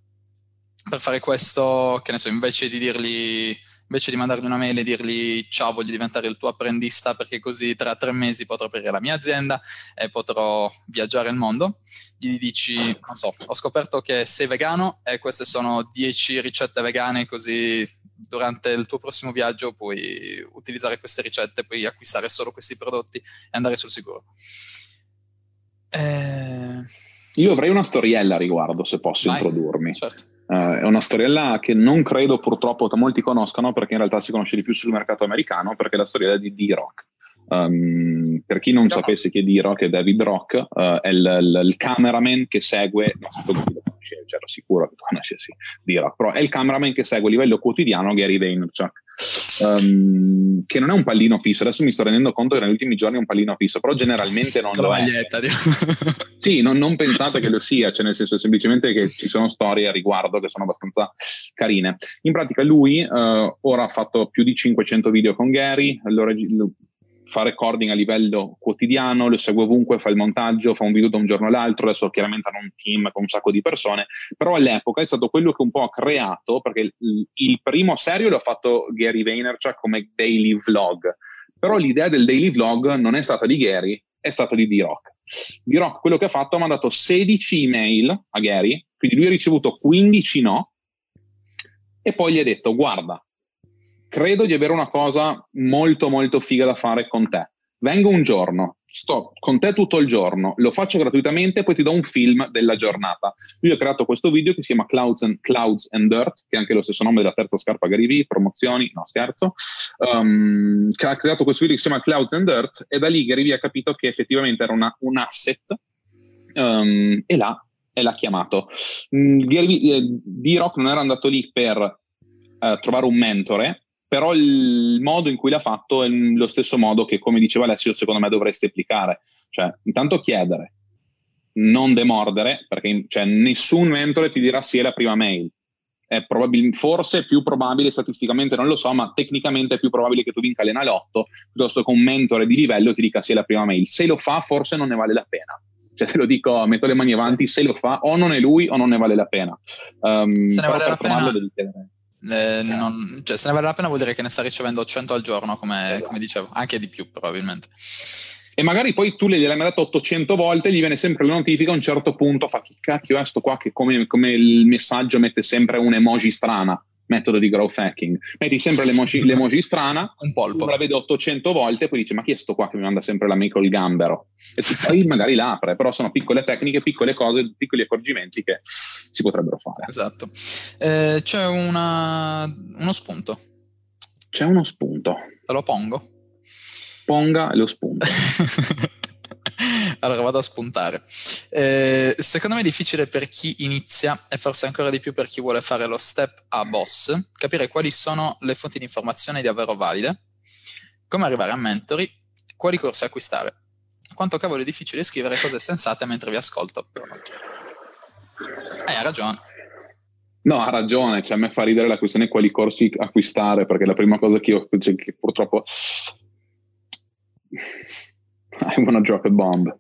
Per fare questo, che ne so, invece di dirgli, invece di mandargli una mail e dirgli ciao, voglio diventare il tuo apprendista perché così tra tre mesi potrò aprire la mia azienda e potrò viaggiare il mondo, gli dici, non so, ho scoperto che sei vegano e queste sono 10 ricette vegane così durante il tuo prossimo viaggio puoi utilizzare queste ricette, puoi acquistare solo questi prodotti e andare sul sicuro. Eh io avrei una storiella a riguardo, se posso Vai, introdurmi. Certo. Uh, è una storiella che non credo purtroppo molti conoscano perché in realtà si conosce di più sul mercato americano perché è la storiella di D-Rock. Um, per chi non no. sapesse chi è D-Rock, è David Rock, uh, è il, il, il, cameraman che segue, non so chi lo conosce, ero sicuro che tu conoscessi D-Rock, però è il cameraman che segue a livello quotidiano Gary Vaynerchuk um, che non è un pallino fisso. Adesso mi sto rendendo conto che negli ultimi giorni è un pallino fisso, però generalmente non lo è. sì, non, non, pensate che lo sia, cioè nel senso semplicemente che ci sono storie a riguardo che sono abbastanza carine. In pratica lui uh, ora ha fatto più di 500 video con Gary, allora, fa recording a livello quotidiano, lo segue ovunque, fa il montaggio, fa un video da un giorno all'altro, adesso chiaramente hanno un team con un sacco di persone, però all'epoca è stato quello che un po' ha creato, perché il, il primo serio l'ha fatto Gary Vaynerchuk come daily vlog, però l'idea del daily vlog non è stata di Gary, è stata di D-Rock. D-Rock quello che ha fatto ha mandato 16 email a Gary, quindi lui ha ricevuto 15 no, e poi gli ha detto guarda, credo di avere una cosa molto molto figa da fare con te. Vengo un giorno, sto con te tutto il giorno, lo faccio gratuitamente, poi ti do un film della giornata. Lui ha creato questo video che si chiama Clouds and, Clouds and Dirt, che è anche lo stesso nome della terza scarpa Gary Vee, promozioni, no scherzo, um, che ha creato questo video che si chiama Clouds and Dirt e da lì Gary Vee ha capito che effettivamente era una, un asset um, e l'ha, e l'ha chiamato. Mm, Gary Vee, eh, D-Rock non era andato lì per uh, trovare un mentore, però il modo in cui l'ha fatto è lo stesso modo che, come diceva Alessio, secondo me dovresti applicare. Cioè, intanto chiedere, non demordere, perché cioè, nessun mentore ti dirà sì è la prima mail. È probabil- forse è più probabile, statisticamente non lo so, ma tecnicamente è più probabile che tu vinca l'Enalotto piuttosto che un mentore di livello ti dica sì è la prima mail. Se lo fa, forse non ne vale la pena. Cioè, se lo dico, metto le mani avanti, se lo fa, o non è lui o non ne vale la pena. Um, se ne vale la pena. Devi chiedere eh, non, cioè, se ne vale la pena vuol dire che ne sta ricevendo 100 al giorno, come, esatto. come dicevo, anche di più probabilmente. E magari poi tu le gliel'hai mandato 800 volte, gli viene sempre la notifica a un certo punto, fa che cacchio è sto qua che come, come il messaggio mette sempre un emoji strana metodo di growth hacking. Metti sempre l'emoji, l'emoji strana, un polpo. la vede 800 volte poi dice ma chi è sto qua che mi manda sempre la mail col gambero? E poi magari l'apre, però sono piccole tecniche, piccole cose, piccoli accorgimenti che si potrebbero fare. Esatto. Eh, c'è una, uno spunto. C'è uno spunto. Te lo pongo? Ponga lo spunto. allora vado a spuntare. Eh, secondo me è difficile per chi inizia e forse ancora di più per chi vuole fare lo step a boss, capire quali sono le fonti di informazione davvero valide, come arrivare a mentori, quali corsi acquistare. Quanto cavolo è difficile scrivere cose sensate mentre vi ascolto. Eh, ha ragione. No, ha ragione, cioè a me fa ridere la questione quali corsi acquistare, perché la prima cosa che io cioè, che purtroppo I wanna drop a bomb.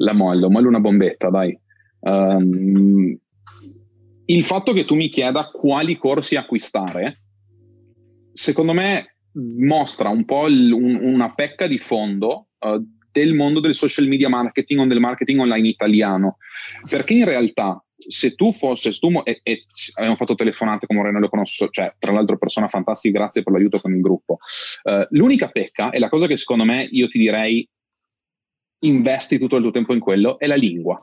La mollo, mollo una bombetta, dai. Um, il fatto che tu mi chieda quali corsi acquistare, secondo me mostra un po' il, un, una pecca di fondo uh, del mondo del social media marketing o del marketing online italiano. Perché in realtà se tu fossi, se tu, e, e, abbiamo fatto telefonate con Moreno, lo conosco, cioè tra l'altro persona fantastica, grazie per l'aiuto con il gruppo. Uh, l'unica pecca, e la cosa che secondo me io ti direi investi tutto il tuo tempo in quello, è la lingua.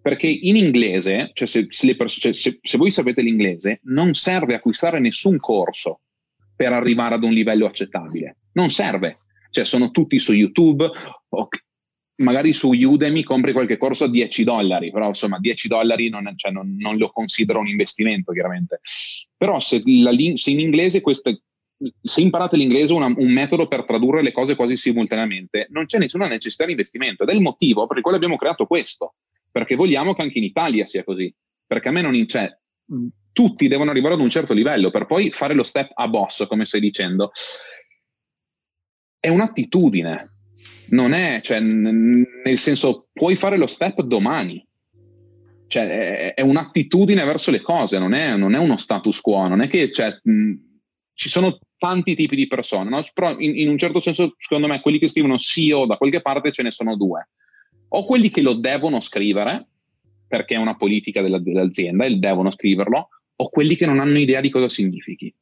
Perché in inglese, cioè se, se, pers- cioè se, se voi sapete l'inglese, non serve acquistare nessun corso per arrivare ad un livello accettabile. Non serve. Cioè sono tutti su YouTube, o magari su Udemy compri qualche corso a 10 dollari, però insomma 10 dollari non, cioè, non, non lo considero un investimento chiaramente. Però se, la, se in inglese queste, se imparate l'inglese una, un metodo per tradurre le cose quasi simultaneamente, non c'è nessuna necessità di investimento. Ed è il motivo per il quale abbiamo creato questo, perché vogliamo che anche in Italia sia così, perché a me non c'è, tutti devono arrivare ad un certo livello per poi fare lo step a boss, come stai dicendo. È un'attitudine, non è, cioè, nel senso, puoi fare lo step domani, cioè, è, è un'attitudine verso le cose, non è, non è, uno status quo, non è che cioè, mh, ci sono tanti tipi di persone, no? però in, in, un certo senso, secondo me, quelli che scrivono CEO da qualche parte ce ne sono due. O quelli che lo devono scrivere, perché è una politica della, dell'azienda e devono scriverlo, o quelli che non hanno idea di cosa significhi.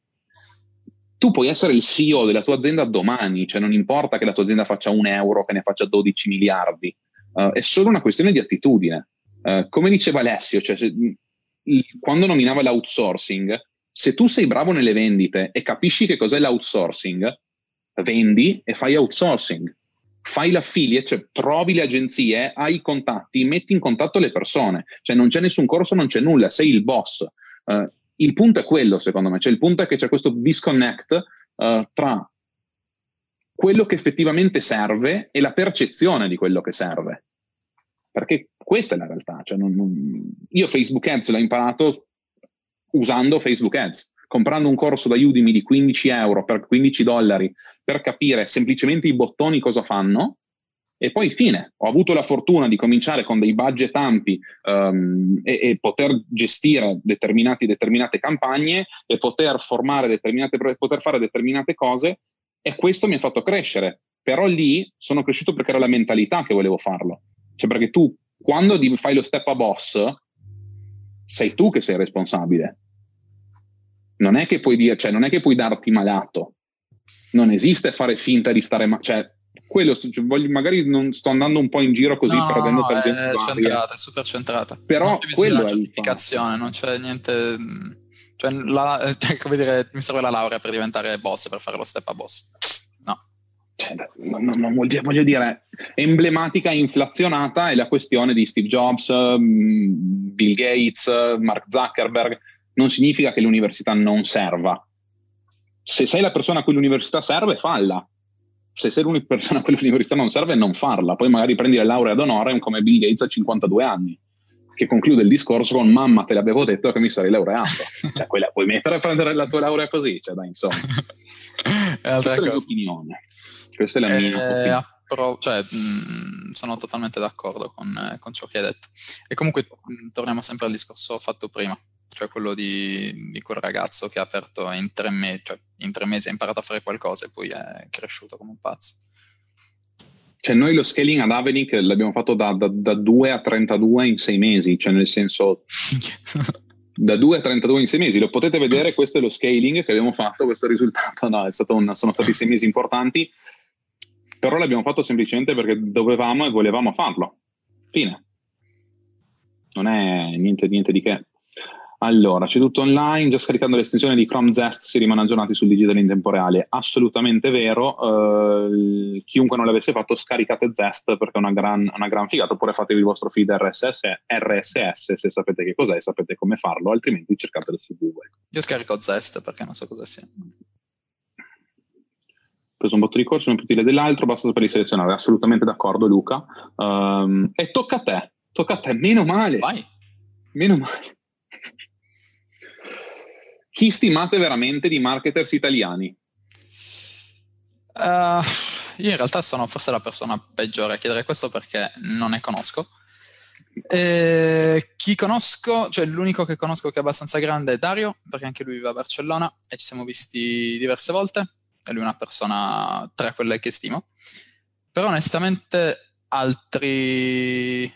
Tu puoi essere il CEO della tua azienda domani, cioè non importa che la tua azienda faccia un euro, che ne faccia 12 miliardi, uh, è solo una questione di attitudine. Uh, come diceva Alessio, cioè, se, quando nominava l'outsourcing, se tu sei bravo nelle vendite e capisci che cos'è l'outsourcing, vendi e fai outsourcing. Fai l'affiliate, cioè trovi le agenzie, hai i contatti, metti in contatto le persone. Cioè non c'è nessun corso, non c'è nulla, sei il boss. Uh, il punto è quello, secondo me. Cioè, il punto è che c'è questo disconnect uh, tra quello che effettivamente serve e la percezione di quello che serve. Perché questa è la realtà. Cioè, non, non... Io Facebook Ads l'ho imparato usando Facebook Ads, comprando un corso da Udemy di 15 euro per 15 dollari per capire semplicemente i bottoni cosa fanno e poi fine. Ho avuto la fortuna di cominciare con dei budget ampi um, e, e, poter gestire determinate campagne e poter formare determinate, poter fare determinate cose e questo mi ha fatto crescere. Però lì sono cresciuto perché era la mentalità che volevo farlo. Cioè, perché tu, quando fai lo step a boss, sei tu che sei responsabile. Non è che puoi dire, cioè, non è che puoi darti malato. Non esiste fare finta di stare male. Cioè, quello, cioè, voglio, magari non sto andando un po' in giro così no, perdendo no, per è centrata, è super centrata. Però non c'è quello è certificazione, non c'è niente. Cioè, la, come dire, mi serve la laurea per diventare boss, per fare lo step a boss. No. Cioè, non, non vuol dire, voglio dire, emblematica e inflazionata è la questione di Steve Jobs, mm, Bill Gates, Mark Zuckerberg. Non significa che l'università non serva. Se sei la persona a cui l'università serve, falla. Se sei l'unica persona a cui l'università non serve, non farla. Poi magari prendi la laurea d'onore come Bill Gates a 52 anni, che conclude il discorso con mamma te l'avevo detto che mi sarei laureato. cioè, quella puoi mettere a prendere la tua laurea così? Cioè, dai, insomma. Questa è la mia opinione. Questa è la mia Eh, opinione. cioè, mh, sono totalmente d'accordo con, eh, con ciò che hai detto. E comunque mh, torniamo sempre al discorso fatto prima, cioè quello di, di quel ragazzo che ha aperto in tre, me- cioè, in tre mesi, ha imparato a fare qualcosa e poi è cresciuto come un pazzo. Cioè, noi lo scaling ad Avening l'abbiamo fatto da, da, da 2 a 32 in 6 mesi, cioè nel senso da 2 a 32 in 6 mesi. Lo potete vedere, questo è lo scaling che abbiamo fatto, questo risultato, no, è stato un- sono stati 6 mesi importanti, però l'abbiamo fatto semplicemente perché dovevamo e volevamo farlo. Fine. Non è niente, niente di che. Allora, c'è tutto online, già scaricando l'estensione di Chrome Zest si rimane aggiornati sul digitale in tempo reale. Assolutamente vero, eh, chiunque non l'avesse fatto scaricate Zest perché è una gran, una gran figata, oppure fatevi il vostro feed RSS, RSS se sapete che cos'è, sapete come farlo, altrimenti cercatelo su Google. Io scarico Zest perché non so cosa sia. Ho preso un botto di corso, non più utile dell'altro, basta saperli selezionare. Assolutamente d'accordo Luca. Ehm, e tocca a te, tocca a te, meno male. Vai. Meno male. Chi stimate veramente di marketers italiani? Uh, io in realtà sono forse la persona peggiore a chiedere questo perché non ne conosco. E chi conosco, cioè l'unico che conosco che è abbastanza grande è Dario, perché anche lui vive a Barcellona e ci siamo visti diverse volte. E lui è una persona tra quelle che stimo. Però onestamente altri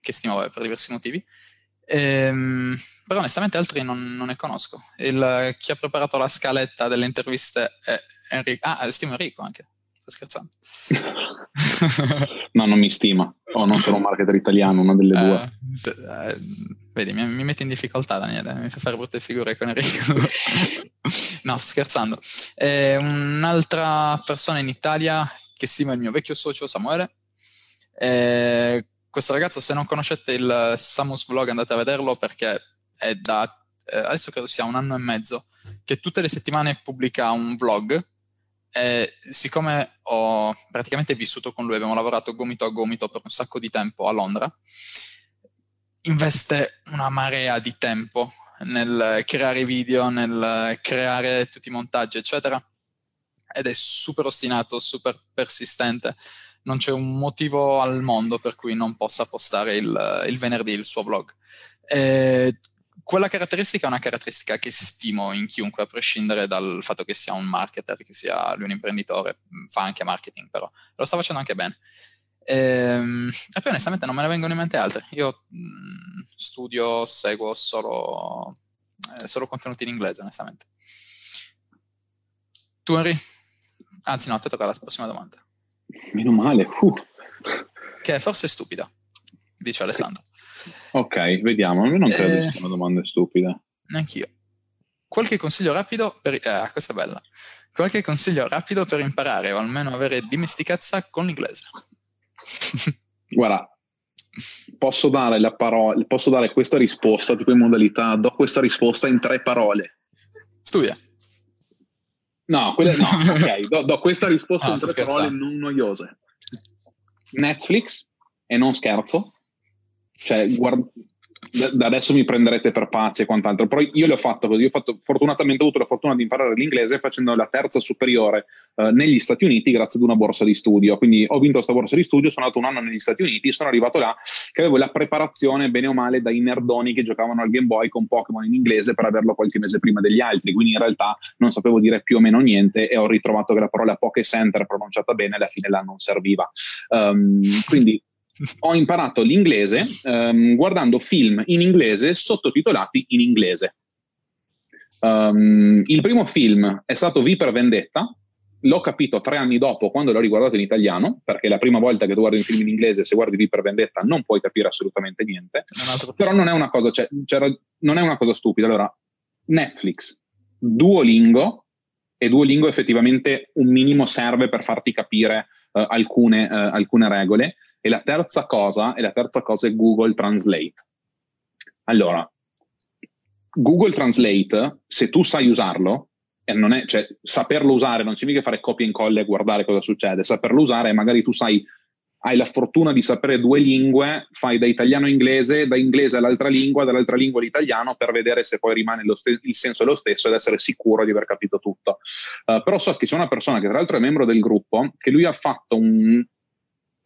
che stimo vabbè, per diversi motivi. Ehm, però onestamente altri non, non ne conosco. Il, chi ha preparato la scaletta delle interviste è Enrico. Ah, stimo Enrico anche. Sto scherzando. no, non mi stima. O non sono un marketer italiano, una delle due. Eh, se- eh, vedi, mi, mi metti in difficoltà, Daniele. Mi fa fare brutte figure con Enrico. no, sto scherzando. Eh, un'altra persona in Italia che stimo è il mio vecchio socio Samuele. Eh, questo ragazzo, se non conoscete il Samus Vlog, andate a vederlo perché è da eh, adesso credo sia un anno e mezzo che tutte le settimane pubblica un vlog. E siccome ho praticamente vissuto con lui, abbiamo lavorato gomito a gomito per un sacco di tempo a Londra, investe una marea di tempo nel creare video, nel creare tutti i montaggi, eccetera. Ed è super ostinato, super persistente. Non c'è un motivo al mondo per cui non possa postare il, il venerdì il suo vlog. E quella caratteristica è una caratteristica che stimo in chiunque, a prescindere dal fatto che sia un marketer, che sia lui un imprenditore, fa anche marketing però, lo sta facendo anche bene. Ehm, E, poi onestamente non me ne vengono in mente altre. Io mh, studio, seguo solo, eh, solo contenuti in inglese, onestamente. Tu Henry? Anzi no, a te tocca la prossima domanda, Meno male. uh. che è forse stupida, dice Alessandro. Ok, vediamo. Io non credo Eh. che siano domande stupide. Neanch'io. Qualche consiglio rapido per... Eh, questa è bella. Qualche consiglio rapido per imparare o almeno avere dimestichezza con l'inglese. Guarda, posso dare la parola, posso dare questa risposta, tipo in modalità, do questa risposta in tre parole. Studia. No, quelle, no, ok, do, do questa risposta Ah, in tre parole scherzando. non noiose. Netflix, e non scherzo, cioè, guard- da adesso mi prenderete per pazzi e quant'altro, però io l'ho fatto così, ho fatto, fortunatamente ho avuto la fortuna di imparare l'inglese facendo la terza superiore eh, negli Stati Uniti grazie ad una borsa di studio, quindi ho vinto questa borsa di studio, sono andato un anno negli Stati Uniti, sono arrivato là che avevo la preparazione bene o male dai nerdoni che giocavano al Game Boy con Pokémon in inglese per averlo qualche mese prima degli altri, quindi in realtà non sapevo dire più o meno niente e ho ritrovato che la parola Poké Center pronunciata bene alla fine là non serviva. Um, quindi ho imparato l'inglese um, guardando film in inglese sottotitolati in inglese. Um, il primo film è stato V per Vendetta, l'ho capito tre anni dopo quando l'ho riguardato in italiano, perché la prima volta che tu guardi un film in inglese, se guardi V per Vendetta, non puoi capire assolutamente niente. Però non è una cosa, cioè, non è una cosa stupida. Allora, Netflix, Duolingo, e Duolingo effettivamente un minimo serve per farti capire uh, alcune, uh, alcune regole. E la terza cosa, e la terza cosa è Google Translate. Allora, Google Translate, se tu sai usarlo, è, cioè, saperlo usare non significa fare copia e incolla e guardare cosa succede. Saperlo usare, magari tu sai, hai la fortuna di sapere due lingue, fai da italiano a inglese, da inglese all'altra lingua, dall'altra lingua all'italiano per vedere se poi rimane ste- il senso è lo stesso ed essere sicuro di aver capito tutto. Uh, però so che c'è una persona che tra l'altro è membro del gruppo, che lui ha fatto un,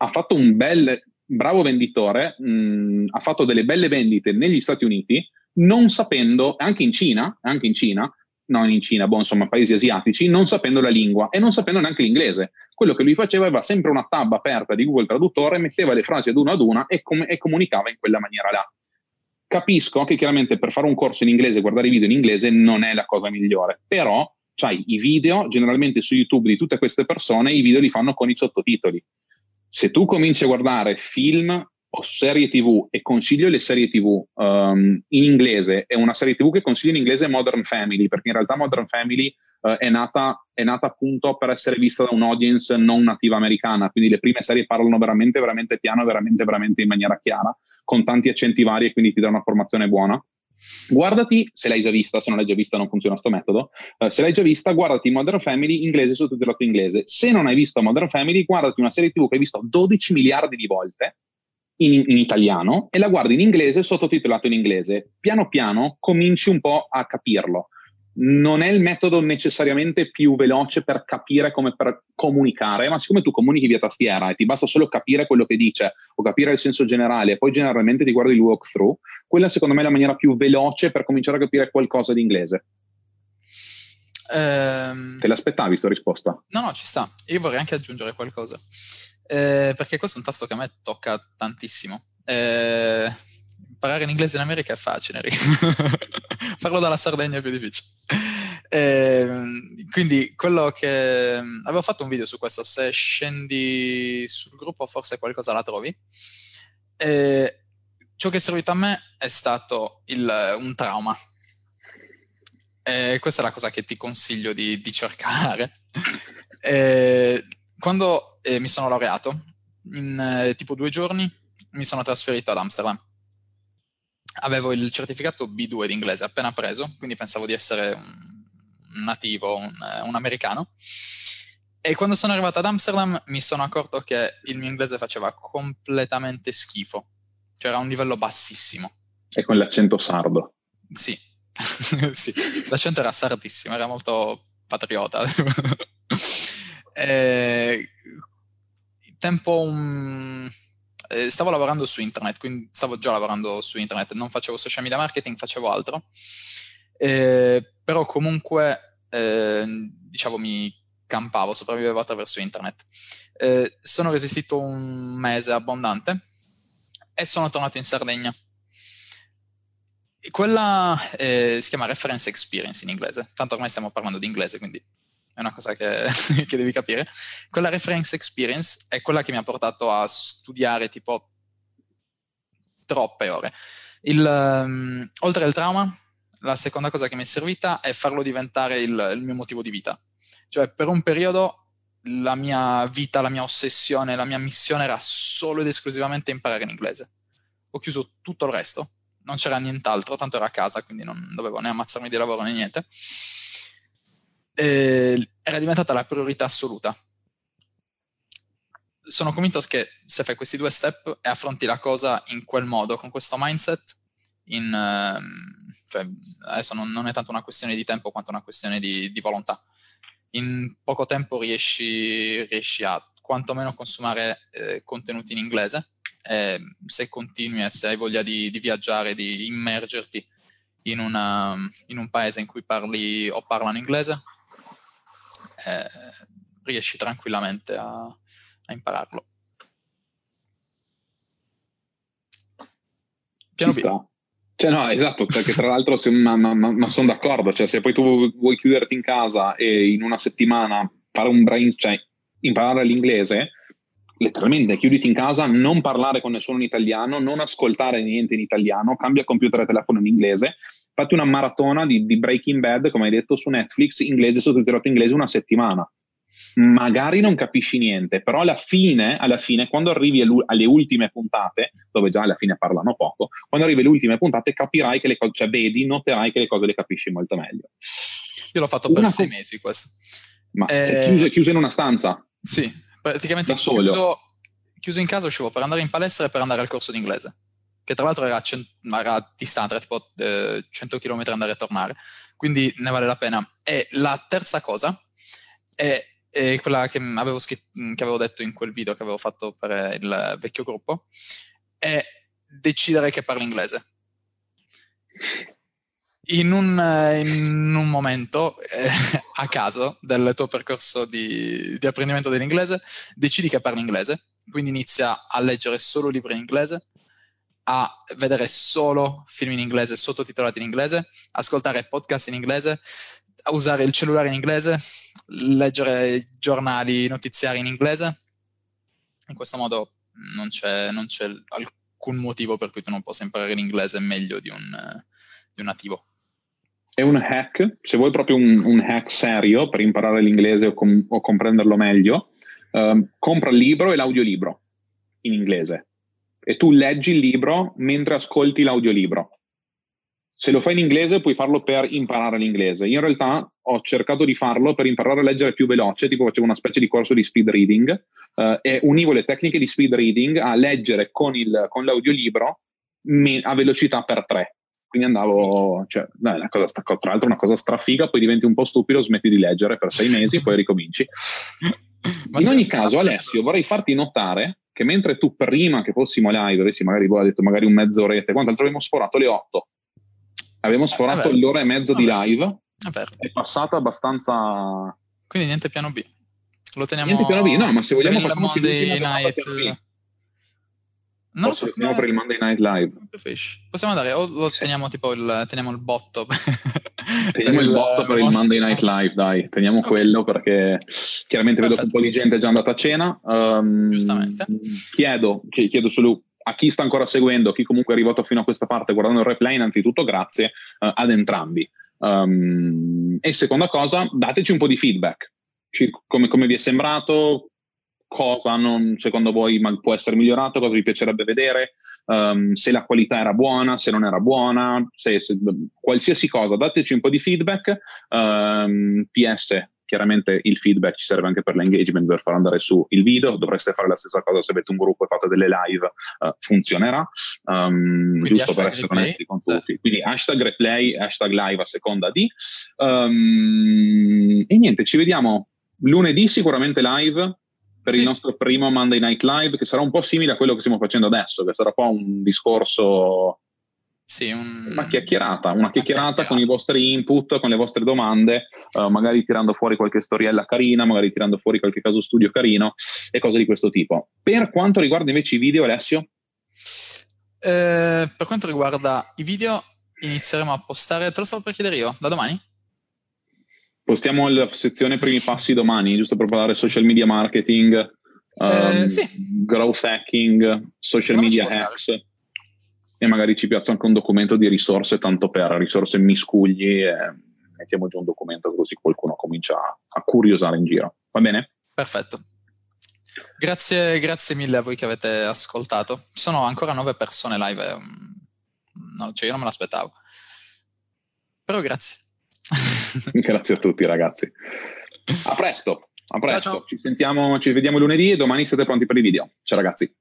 ha fatto un bel, bravo venditore, mh, ha fatto delle belle vendite negli Stati Uniti non sapendo, anche in Cina, anche in Cina, non in Cina, boh, insomma, paesi asiatici, non sapendo la lingua e non sapendo neanche l'inglese. Quello che lui faceva aveva sempre una tab aperta di Google Traduttore, metteva le frasi ad una ad una e, com- e comunicava in quella maniera là. Capisco che chiaramente per fare un corso in inglese, guardare i video in inglese non è la cosa migliore, però c'hai i video, generalmente su YouTube di tutte queste persone, i video li fanno con i sottotitoli. Se tu cominci a guardare film o serie TV e consiglio le serie TV um, in inglese e una serie TV che consiglio in inglese è Modern Family, perché in realtà Modern Family uh, è, nata, è, nata, appunto per essere vista da un'audience non nativa americana, quindi le prime serie parlano veramente, veramente piano, veramente, veramente in maniera chiara, con tanti accenti vari e quindi ti dà una formazione buona. Guardati, se l'hai già vista, se non l'hai già vista non funziona sto metodo, uh, se l'hai già vista guardati Modern Family inglese sottotitolato inglese. Se non hai visto Modern Family guardati una serie TV che hai visto 12 miliardi di volte, in, in, italiano e la guardi in inglese sottotitolato in inglese. Piano piano cominci un po' a capirlo. Non è il metodo necessariamente più veloce per capire come per comunicare, ma siccome tu comunichi via tastiera e ti basta solo capire quello che dice o capire il senso generale e poi generalmente ti guardi il walkthrough, quella secondo me è la maniera più veloce per cominciare a capire qualcosa di inglese. Um, Te l'aspettavi questa risposta? No, no, ci sta. Io vorrei anche aggiungere qualcosa eh, perché questo è un tasto che a me tocca tantissimo. Eh, imparare in inglese in America è facile, farlo dalla Sardegna è più difficile. Eh, quindi quello che avevo fatto un video su questo, se scendi sul gruppo forse qualcosa la trovi. Eh, ciò che è servito a me è stato il, un trauma. E questa è la cosa che ti consiglio di, di cercare. Eh, quando eh, mi sono laureato, in eh, tipo due giorni mi sono trasferito ad Amsterdam. Avevo il certificato B2 di inglese appena preso, quindi pensavo di essere un nativo, un, eh, un americano. E quando sono arrivato ad Amsterdam mi sono accorto che il mio inglese faceva completamente schifo, cioè era un livello bassissimo. E con l'accento sardo? Sì, sì. l'accento era sardissimo, era molto patriota. eh, tempo un... eh, stavo lavorando su internet, quindi stavo già lavorando su internet, non facevo social media marketing, facevo altro, eh, però comunque eh, diciamo mi campavo, sopravvivevo attraverso internet. Eh, sono resistito un mese abbondante e sono tornato in Sardegna. quella eh, si chiama reference experience in inglese, tanto ormai stiamo parlando di inglese, quindi è una cosa che, che, devi capire. Quella reference experience è quella che mi ha portato a studiare tipo troppe ore. Il, um, oltre al trauma, la seconda cosa che mi è servita è farlo diventare il, il mio motivo di vita. Cioè, per un periodo la mia vita, la mia ossessione, la mia missione era solo ed esclusivamente imparare in inglese. Ho chiuso tutto il resto, non c'era nient'altro, tanto ero a casa, quindi non dovevo né ammazzarmi di lavoro né niente eh, era diventata la priorità assoluta. Sono convinto che se fai questi due step e affronti la cosa in quel modo, con questo mindset, in, uh, cioè, adesso non, non, è tanto una questione di tempo quanto una questione di, di volontà. In poco tempo riesci, riesci a quantomeno consumare eh, contenuti in inglese. E se continui e se hai voglia di, di viaggiare, di immergerti in, una, in, un paese in cui parli o parlano inglese, eh, riesci tranquillamente a, a impararlo. Piano sta. Cioè, no, esatto, perché tra l'altro, se- ma, ma- ma- ma sono d'accordo, cioè, se poi tu vuoi chiuderti in casa e in una settimana fare un brain, cioè, imparare l'inglese, letteralmente chiuditi in casa, non parlare con nessuno in italiano, non ascoltare niente in italiano, cambia computer e telefono in inglese, fatti una maratona di, di Breaking Bad, come hai detto, su Netflix, inglese, sottotitolato in inglese, una settimana. Magari non capisci niente, però alla fine, alla fine quando arrivi alle ultime puntate, dove già alla fine parlano poco, quando arrivi alle ultime puntate capirai che le cose, cioè vedi, noterai che le cose le capisci molto meglio. Io l'ho fatto per Una sei co- mesi questo. Ma Eh, cioè, chiuso, chiuso in una stanza, Sì, praticamente Da solo? chiuso, chiuso in casa uscivo per andare in palestra e per andare al corso d'inglese, che tra l'altro era, a cen- era distante, era tipo eh, 100 km andare e tornare, quindi ne vale la pena. E la terza cosa è, è quella che avevo, scritto, che avevo detto in quel video che avevo fatto per il vecchio gruppo, è decidere che parli inglese. In un, eh, in un momento, eh, a caso, del tuo percorso di, di apprendimento dell'inglese, decidi che parli inglese, quindi inizia a leggere solo libri in inglese, a vedere solo film in inglese sottotitolati in inglese, ascoltare podcast in inglese, usare il cellulare in inglese, leggere giornali, notiziari in inglese. In questo modo non c'è, non c'è alcun motivo per cui tu non possa imparare l'inglese meglio di un, di un nativo. è un hack, se vuoi proprio un, un hack serio per imparare l'inglese o, com- o comprenderlo meglio, ehm, compra il libro e l'audiolibro in inglese e tu leggi il libro mentre ascolti l'audiolibro. Se lo fai in inglese puoi farlo per imparare l'inglese. Io in realtà ho cercato di farlo per imparare a leggere più veloce, tipo facevo una specie di corso di speed reading eh, e univo le tecniche di speed reading a leggere con, il, con l'audiolibro me- a velocità per tre. Quindi andavo, cioè, dai, una cosa, tra l'altro una cosa strafiga, poi diventi un po' stupido, smetti di leggere per sei mesi, poi ricominci. In ogni caso, Alessio, vorrei farti notare che mentre tu prima che fossimo live, avessi magari, boh, detto magari un mezz'oretta, quanto altro abbiamo sforato le 8. Abbiamo sforato vabbè. l'ora e mezza di live, È è passata abbastanza... Quindi niente piano B. Lo teniamo Niente piano B, no, ma se vogliamo il facciamo Monday Night. Non lo Forse so, lo teniamo per il Monday Night Live. Possiamo andare o lo Sì. teniamo tipo il, teniamo il botto. Teniamo il botto per il Monday Night Live, dai, teniamo Ok. quello perché chiaramente vedo che un Perfetto. po' di gente è già andata a cena. Ehm, Giustamente. Chiedo, chi- chiedo solo a chi sta ancora seguendo, a chi comunque è arrivato fino a questa parte guardando il replay, innanzitutto grazie eh, ad entrambi. Ehm, e seconda cosa, dateci un po' di feedback. Ci- come, come vi è sembrato? Cosa non, secondo voi può essere migliorato? Cosa vi piacerebbe vedere? Ehm, se la qualità era buona, se non era buona, se- se- qualsiasi cosa, dateci un po' di feedback. Ehm, PS, chiaramente il feedback ci serve anche per l'engagement, per far andare su il video. Dovreste fare la stessa cosa se avete un gruppo e fate delle live, eh, funzionerà. Ehm, giusto per essere replay, onesti con tutti. Quindi hashtag replay, hashtag live a seconda di. E niente, ci vediamo lunedì sicuramente live per Sì. il nostro primo Monday Night Live, che sarà un po' simile a quello che stiamo facendo adesso, che sarà un po' un discorso sì, un... una chiacchierata, una chiacchierata con i vostri input, con le vostre domande, eh, magari tirando fuori qualche storiella carina, magari tirando fuori qualche caso studio carino e cose di questo tipo. Per quanto riguarda invece i video, Alessio, Eh, per quanto riguarda i video, inizieremo a postare. Te lo stavo per chiedere io, da domani? Postiamo la sezione primi passi domani, giusto per parlare social media marketing, Eh, ehm, sì. growth hacking, social me media hacks. E magari ci piazza anche un documento di risorse, tanto per risorse miscugli, e mettiamo giù un documento così qualcuno comincia a, curiosare in giro. Va bene? Perfetto. Grazie, grazie mille a voi che avete ascoltato. Ci sono ancora nove persone live. eh, mm, No, cioè io non me l'aspettavo. Però grazie. Grazie a tutti, ragazzi. A presto, a presto. ciao. Ci sentiamo, ci vediamo lunedì e domani siete pronti per i video. Ciao, ragazzi.